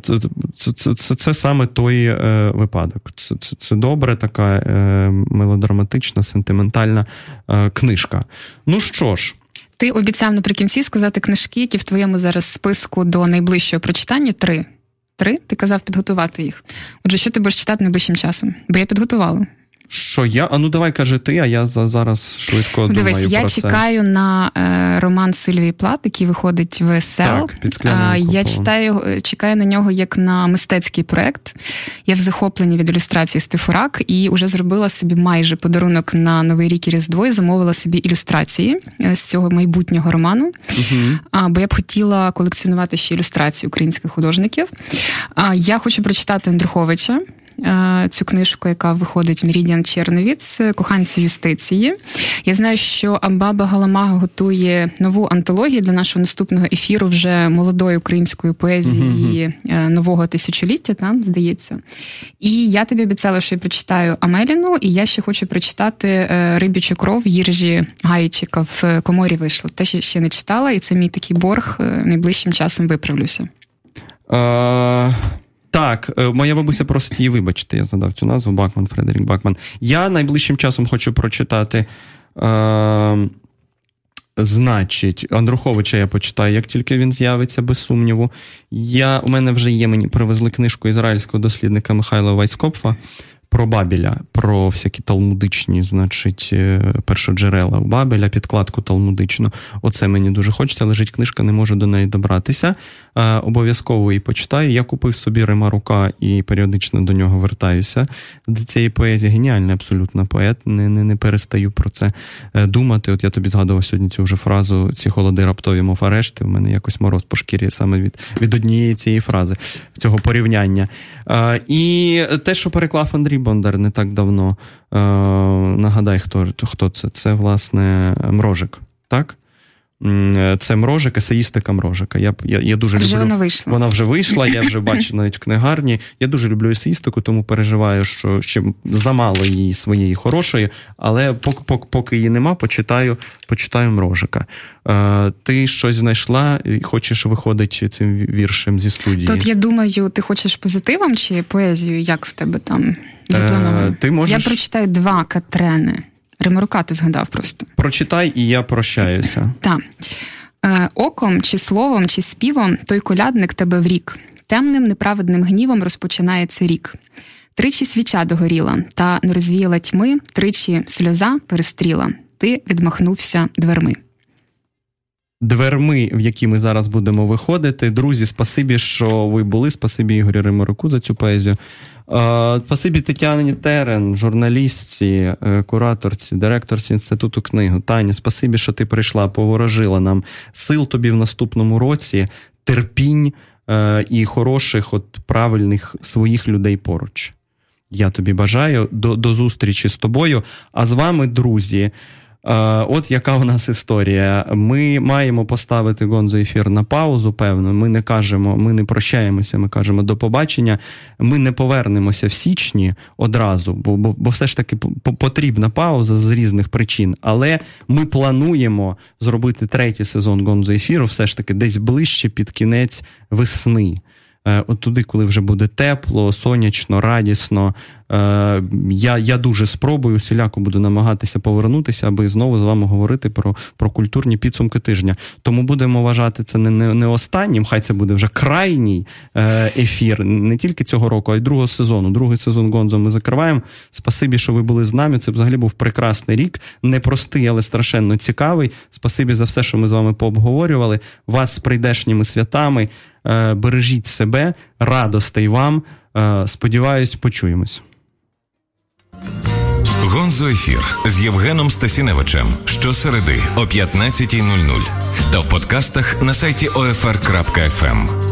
Це це, це, це, це саме той е, випадок. Це це, добре, така е, мелодраматична, сентиментальна е, книжка. Ну що ж. Ти обіцяв наприкінці сказати книжки, які в твоєму зараз списку до найближчого прочитання три. Три? Ти казав підготувати їх. Отже, що ти будеш читати найближчим часом? Бо я підготувала. Що я? А ну давай кажи ти, а я за зараз швидко Дивись, думаю я про чекаю це. на е, роман Сильвії Плат, який виходить в СЛ. Так, під а, Я читаю, е, чекаю на нього як на мистецький проект. Я в захопленні від ілюстрації Стефурак і вже зробила собі майже подарунок на Новий рік і Різдво і замовила собі ілюстрації е, з цього майбутнього роману. Угу. А, Бо я б хотіла колекціонувати ще ілюстрації українських художників. А, Я хочу прочитати Андруховича. Е, цю книжку, яка виходить Мірідіан Черновіц, коханці юстиції. Я знаю, що Амбаба Галамага готує нову антологію для нашого наступного ефіру вже молодої української поезії uh-huh. нового тисячоліття, там здається. І я тобі обіцяла, що я прочитаю Амеліну, і я ще хочу прочитати е, Рибічу кров Їржі Гайчика в коморі вийшло. Те, що ще не читала, і це мій такий борг найближчим часом виправлюся. Uh... Так, е, моя бабуся просить її вибачити, я задав цю назву Бакман, Фредерік Бакман. Я найближчим часом хочу прочитати. Е, Значить, Андруховича я почитаю, як тільки він з'явиться, без сумніву. Я, У мене вже є, мені привезли книжку ізраїльського дослідника Михайла Вайскопфа про Бабіля, про всякі талмудичні, значить, е, першоджерела у Бабеля, підкладку талмудичну. Оце мені дуже хочеться. Лежить книжка, не можу до неї добратися. Е, обов'язково її почитаю. Я купив собі Рима Рука і періодично до нього вертаюся. До цієї поезії геніальний абсолютно поет. Не не, не перестаю про це е, думати. От я тобі згадував сьогодні цю вже фразу ці холоди раптові, мов арешти. У мене якось мороз по шкірі саме від від однієї цієї фрази, цього порівняння. І те, що переклав Андрій Бондар не так давно. Е, Нагадай, хто хто це? Це, власне, Мрожик. Так? Е, це Мрожик, есеїстика Мрожика. Я я, я дуже вже люблю. Вона вийшла. Вона вже вийшла, я вже бачу навіть в книгарні. Я дуже люблю есеїстику, тому переживаю, що ще замало її своєї хорошої, але поки поки, поки її нема, почитаю почитаю Мрожика. Е, Ти щось знайшла і хочеш виходити цим віршем зі студії? Тут я думаю, ти хочеш позитивом чи поезію? Як в тебе там заплановано? Е, ти можеш... Я прочитаю два Катрени. Римарука ти згадав просто. Прочитай, і я прощаюся. Так. Е, оком, чи словом, чи співом той колядник тебе в рік. Темним неправедним гнівом розпочинається рік. Тричі свіча догоріла, та не розвіяла тьми, тричі сльоза перестріла. Ти відмахнувся дверми. Дверми, в які ми зараз будемо виходити. Друзі, спасибі, що ви були. Спасибі Ігорю Римаруку за цю поезію. Спасибі Тетяні Терен, журналістці, е, кураторці, директорці інституту книги. Таня, спасибі, що ти прийшла, поворожила нам сил тобі в наступному році, терпінь. е, і хороших, от правильних своїх людей поруч. Я тобі бажаю до, до зустрічі з тобою. А з вами, друзі. От яка у нас історія. Ми маємо поставити гонзо ефір на паузу. Певно, ми не кажемо, ми не прощаємося. Ми кажемо до побачення. Ми не повернемося в січні одразу, бо бо, бо все ж таки потрібна пауза з різних причин. Але ми плануємо зробити третій сезон гонзо ефіру, все ж таки десь ближче під кінець весни. Е, от туди, коли вже буде тепло, сонячно, радісно. Е, я я дуже спробую усіляко буду намагатися повернутися, аби знову з вами говорити про про культурні підсумки тижня. Тому будемо вважати це не не, не останнім, хай це буде вже крайній е, ефір, не тільки цього року, а й другого сезону. Другий сезон Гонзо ми закриваємо. Спасибі, що ви були з нами. Це взагалі був прекрасний рік, непростий, але страшенно цікавий. Спасибі за все, що ми з вами пообговорювали. Вас з прийдешніми святами. Е, бережіть себе, радостей вам. Сподіваюсь, почуємось. Гонзо ефір з Євгеном Стасіневичем щосереди о 15.00 та в подкастах на сайті OFR.FM.